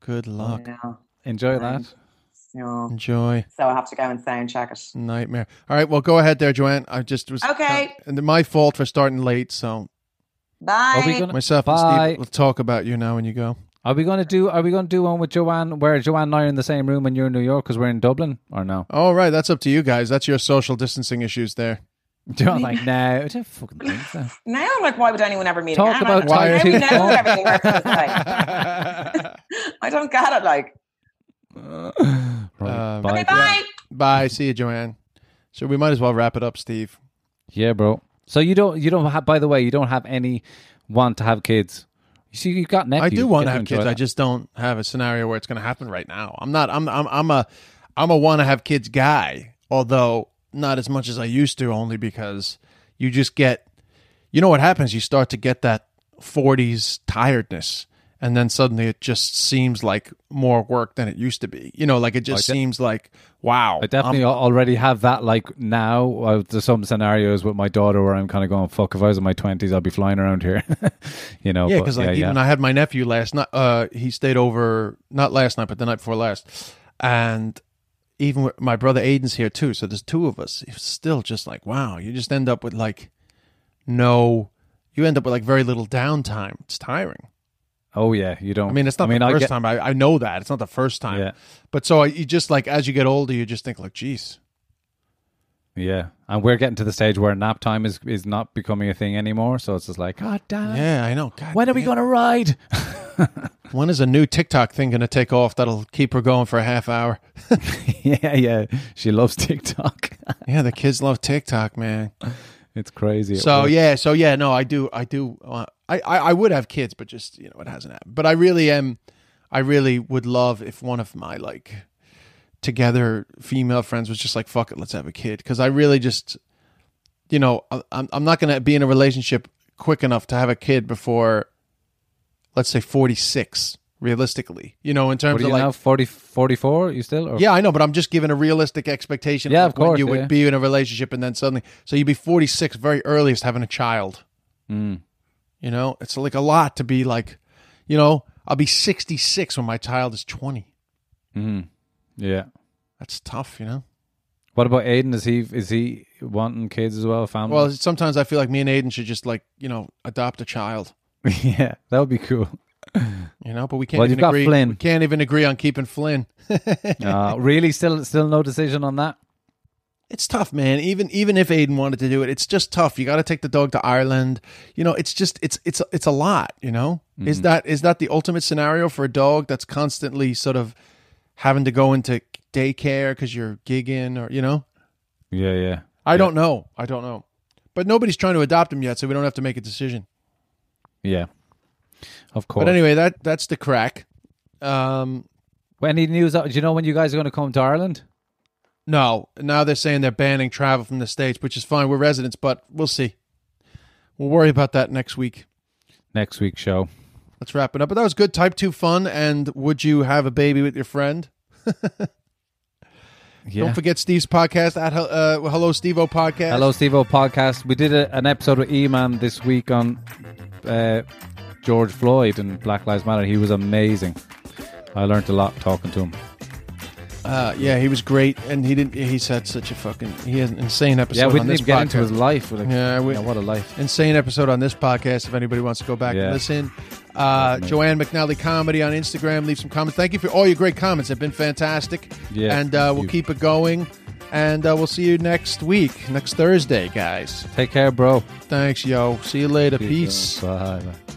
Speaker 2: good luck.
Speaker 1: Yeah.
Speaker 3: Enjoy
Speaker 1: Right.
Speaker 3: that.
Speaker 1: Yeah.
Speaker 2: Enjoy.
Speaker 1: So I have to go and sound check it.
Speaker 2: Nightmare. All right, well go ahead there, Joanne. I just was
Speaker 1: Okay.
Speaker 2: and my fault for starting late, so
Speaker 1: Bye.
Speaker 3: Are we gonna-
Speaker 2: myself and
Speaker 3: Bye.
Speaker 2: Steve will talk about you now when you go.
Speaker 3: Are we going to do? Are we going to do one with Joanne, where Joanne and I are in the same room and you're in New York because we're in Dublin, or no?
Speaker 2: All right, that's up to you guys. That's your social distancing issues there.
Speaker 3: Joanne's like, no, I don't fucking think so.
Speaker 1: Now I'm like, why would anyone ever meet
Speaker 3: Talk
Speaker 1: again?
Speaker 3: about
Speaker 1: I
Speaker 3: type
Speaker 1: don't know
Speaker 3: phone.
Speaker 1: everything works this. I don't get it. Like,
Speaker 3: Right,
Speaker 2: Um,
Speaker 3: bye.
Speaker 1: okay, bye.
Speaker 2: Bye. See you, Joanne. So we might as well wrap it up, Steve.
Speaker 3: Yeah, bro. So you don't, you don't have. By the way, you don't have any want to have kids. You see, you've got nephews.
Speaker 2: I do want to have kids. I just don't have a scenario where it's going to happen right now. I'm not. I'm. I'm. I'm a. I'm a want to have kids guy. Although not as much as I used to, only because you just get. You know what happens? You start to get that 40s tiredness, and then suddenly it just seems like more work than it used to be. You know, like it just
Speaker 3: de-
Speaker 2: seems like wow.
Speaker 3: I definitely
Speaker 2: I'm-
Speaker 3: already have that. Like now, uh, there's some scenarios with my daughter where I'm kind of going, "Fuck, if I was in my twenties, I'd be flying around here." you know?
Speaker 2: Yeah, because like
Speaker 3: yeah,
Speaker 2: even
Speaker 3: yeah.
Speaker 2: I had my nephew last night. Uh, he stayed over not last night, but the night before last, and even with, my brother Aiden's here too. So there's two of us. It's still just like wow. You just end up with like no. You end up with like very little downtime. It's tiring.
Speaker 3: Oh yeah, you don't.
Speaker 2: I mean, it's not
Speaker 3: I mean,
Speaker 2: the first
Speaker 3: get-
Speaker 2: time. I, I know that it's not the first time.
Speaker 3: Yeah.
Speaker 2: But so you just like as you get older, you just think like, geez,
Speaker 3: Yeah, and we're getting to the stage where nap time is is not becoming a thing anymore. So it's just like, God damn.
Speaker 2: yeah, I know. God,
Speaker 3: When are we going to ride?
Speaker 2: When is a new TikTok thing going to take off that'll keep her going for a half hour?
Speaker 3: yeah, yeah. She loves TikTok.
Speaker 2: yeah, the kids love TikTok, man.
Speaker 3: It's crazy.
Speaker 2: So
Speaker 3: work.
Speaker 2: yeah, so yeah, no, I do, I do, uh, I, I, I would have kids, but just you know, it hasn't happened. But I really am, I really would love if one of my like together female friends was just like, fuck it, let's have a kid, because I really just, you know, I, I'm I'm not gonna be in a relationship quick enough to have a kid before, let's say, 46, realistically, you know, in terms of like.
Speaker 3: now? 40, 44? You still? Or?
Speaker 2: Yeah, I know, but I'm just giving a realistic expectation.
Speaker 3: Yeah,
Speaker 2: of
Speaker 3: course,
Speaker 2: you would be in a relationship, and then suddenly, so you'd be 46, very earliest having a child.
Speaker 3: Mm.
Speaker 2: You know, it's like a lot to be like, you know, I'll be 66 when my child is 20.
Speaker 3: Mm. Yeah.
Speaker 2: That's tough, you know.
Speaker 3: What about Aiden? Is he is he wanting kids as well? Family?
Speaker 2: Well, sometimes I feel like me and Aiden should just like, you know, adopt a child.
Speaker 3: yeah, that would be cool.
Speaker 2: You know, but we can't
Speaker 3: Well,
Speaker 2: even agree.
Speaker 3: Flynn.
Speaker 2: We can't even agree on keeping Flynn.
Speaker 3: Uh, really, still still no decision on that.
Speaker 2: It's tough, man. Even even if Aiden wanted to do it, it's just tough. You got to take the dog to Ireland. You know, it's just it's it's it's a lot. You know, is that is that the ultimate scenario for a dog that's constantly sort of having to go into daycare because you're gigging or you know?
Speaker 3: Yeah, yeah.
Speaker 2: I don't know. I don't know. But nobody's trying to adopt him yet, so we don't have to make a decision.
Speaker 3: Yeah. Of course.
Speaker 2: But anyway, that that's the craic. Um,
Speaker 3: any news? Do you know when you guys are going to come to Ireland?
Speaker 2: no, now they're saying they're banning travel from the states, which is fine. We're residents, but we'll see. We'll worry about that next week.
Speaker 3: Next week's show.
Speaker 2: Let's wrap it up. But that was good. Type two fun. And would you have a baby with your friend?
Speaker 3: Yeah.
Speaker 2: Don't forget Steve's podcast at uh, Hello Steve O podcast.
Speaker 3: Hello, Steve O podcast. We did a, an episode with E-Man this week on uh, George Floyd and Black Lives Matter. He was amazing. I learned a lot talking to him.
Speaker 2: Uh, yeah, he was great, and he didn't. He's had such a fucking. He has an insane episode.
Speaker 3: Yeah, we
Speaker 2: on
Speaker 3: didn't
Speaker 2: this
Speaker 3: even get
Speaker 2: podcast.
Speaker 3: into his life. Like,
Speaker 2: Yeah, we-
Speaker 3: yeah, what a life.
Speaker 2: insane episode on this podcast. If anybody wants to go back and listen, uh, Joanne McNally comedy on Instagram. Leave some comments. Thank you for all your great comments. They've been fantastic.
Speaker 3: Yeah,
Speaker 2: and uh, we'll
Speaker 3: you-
Speaker 2: keep it going. And uh, we'll see you next week, next Thursday, guys.
Speaker 3: Take care, bro.
Speaker 2: Thanks, yo. See you later. Peace.
Speaker 3: Bye. Bye.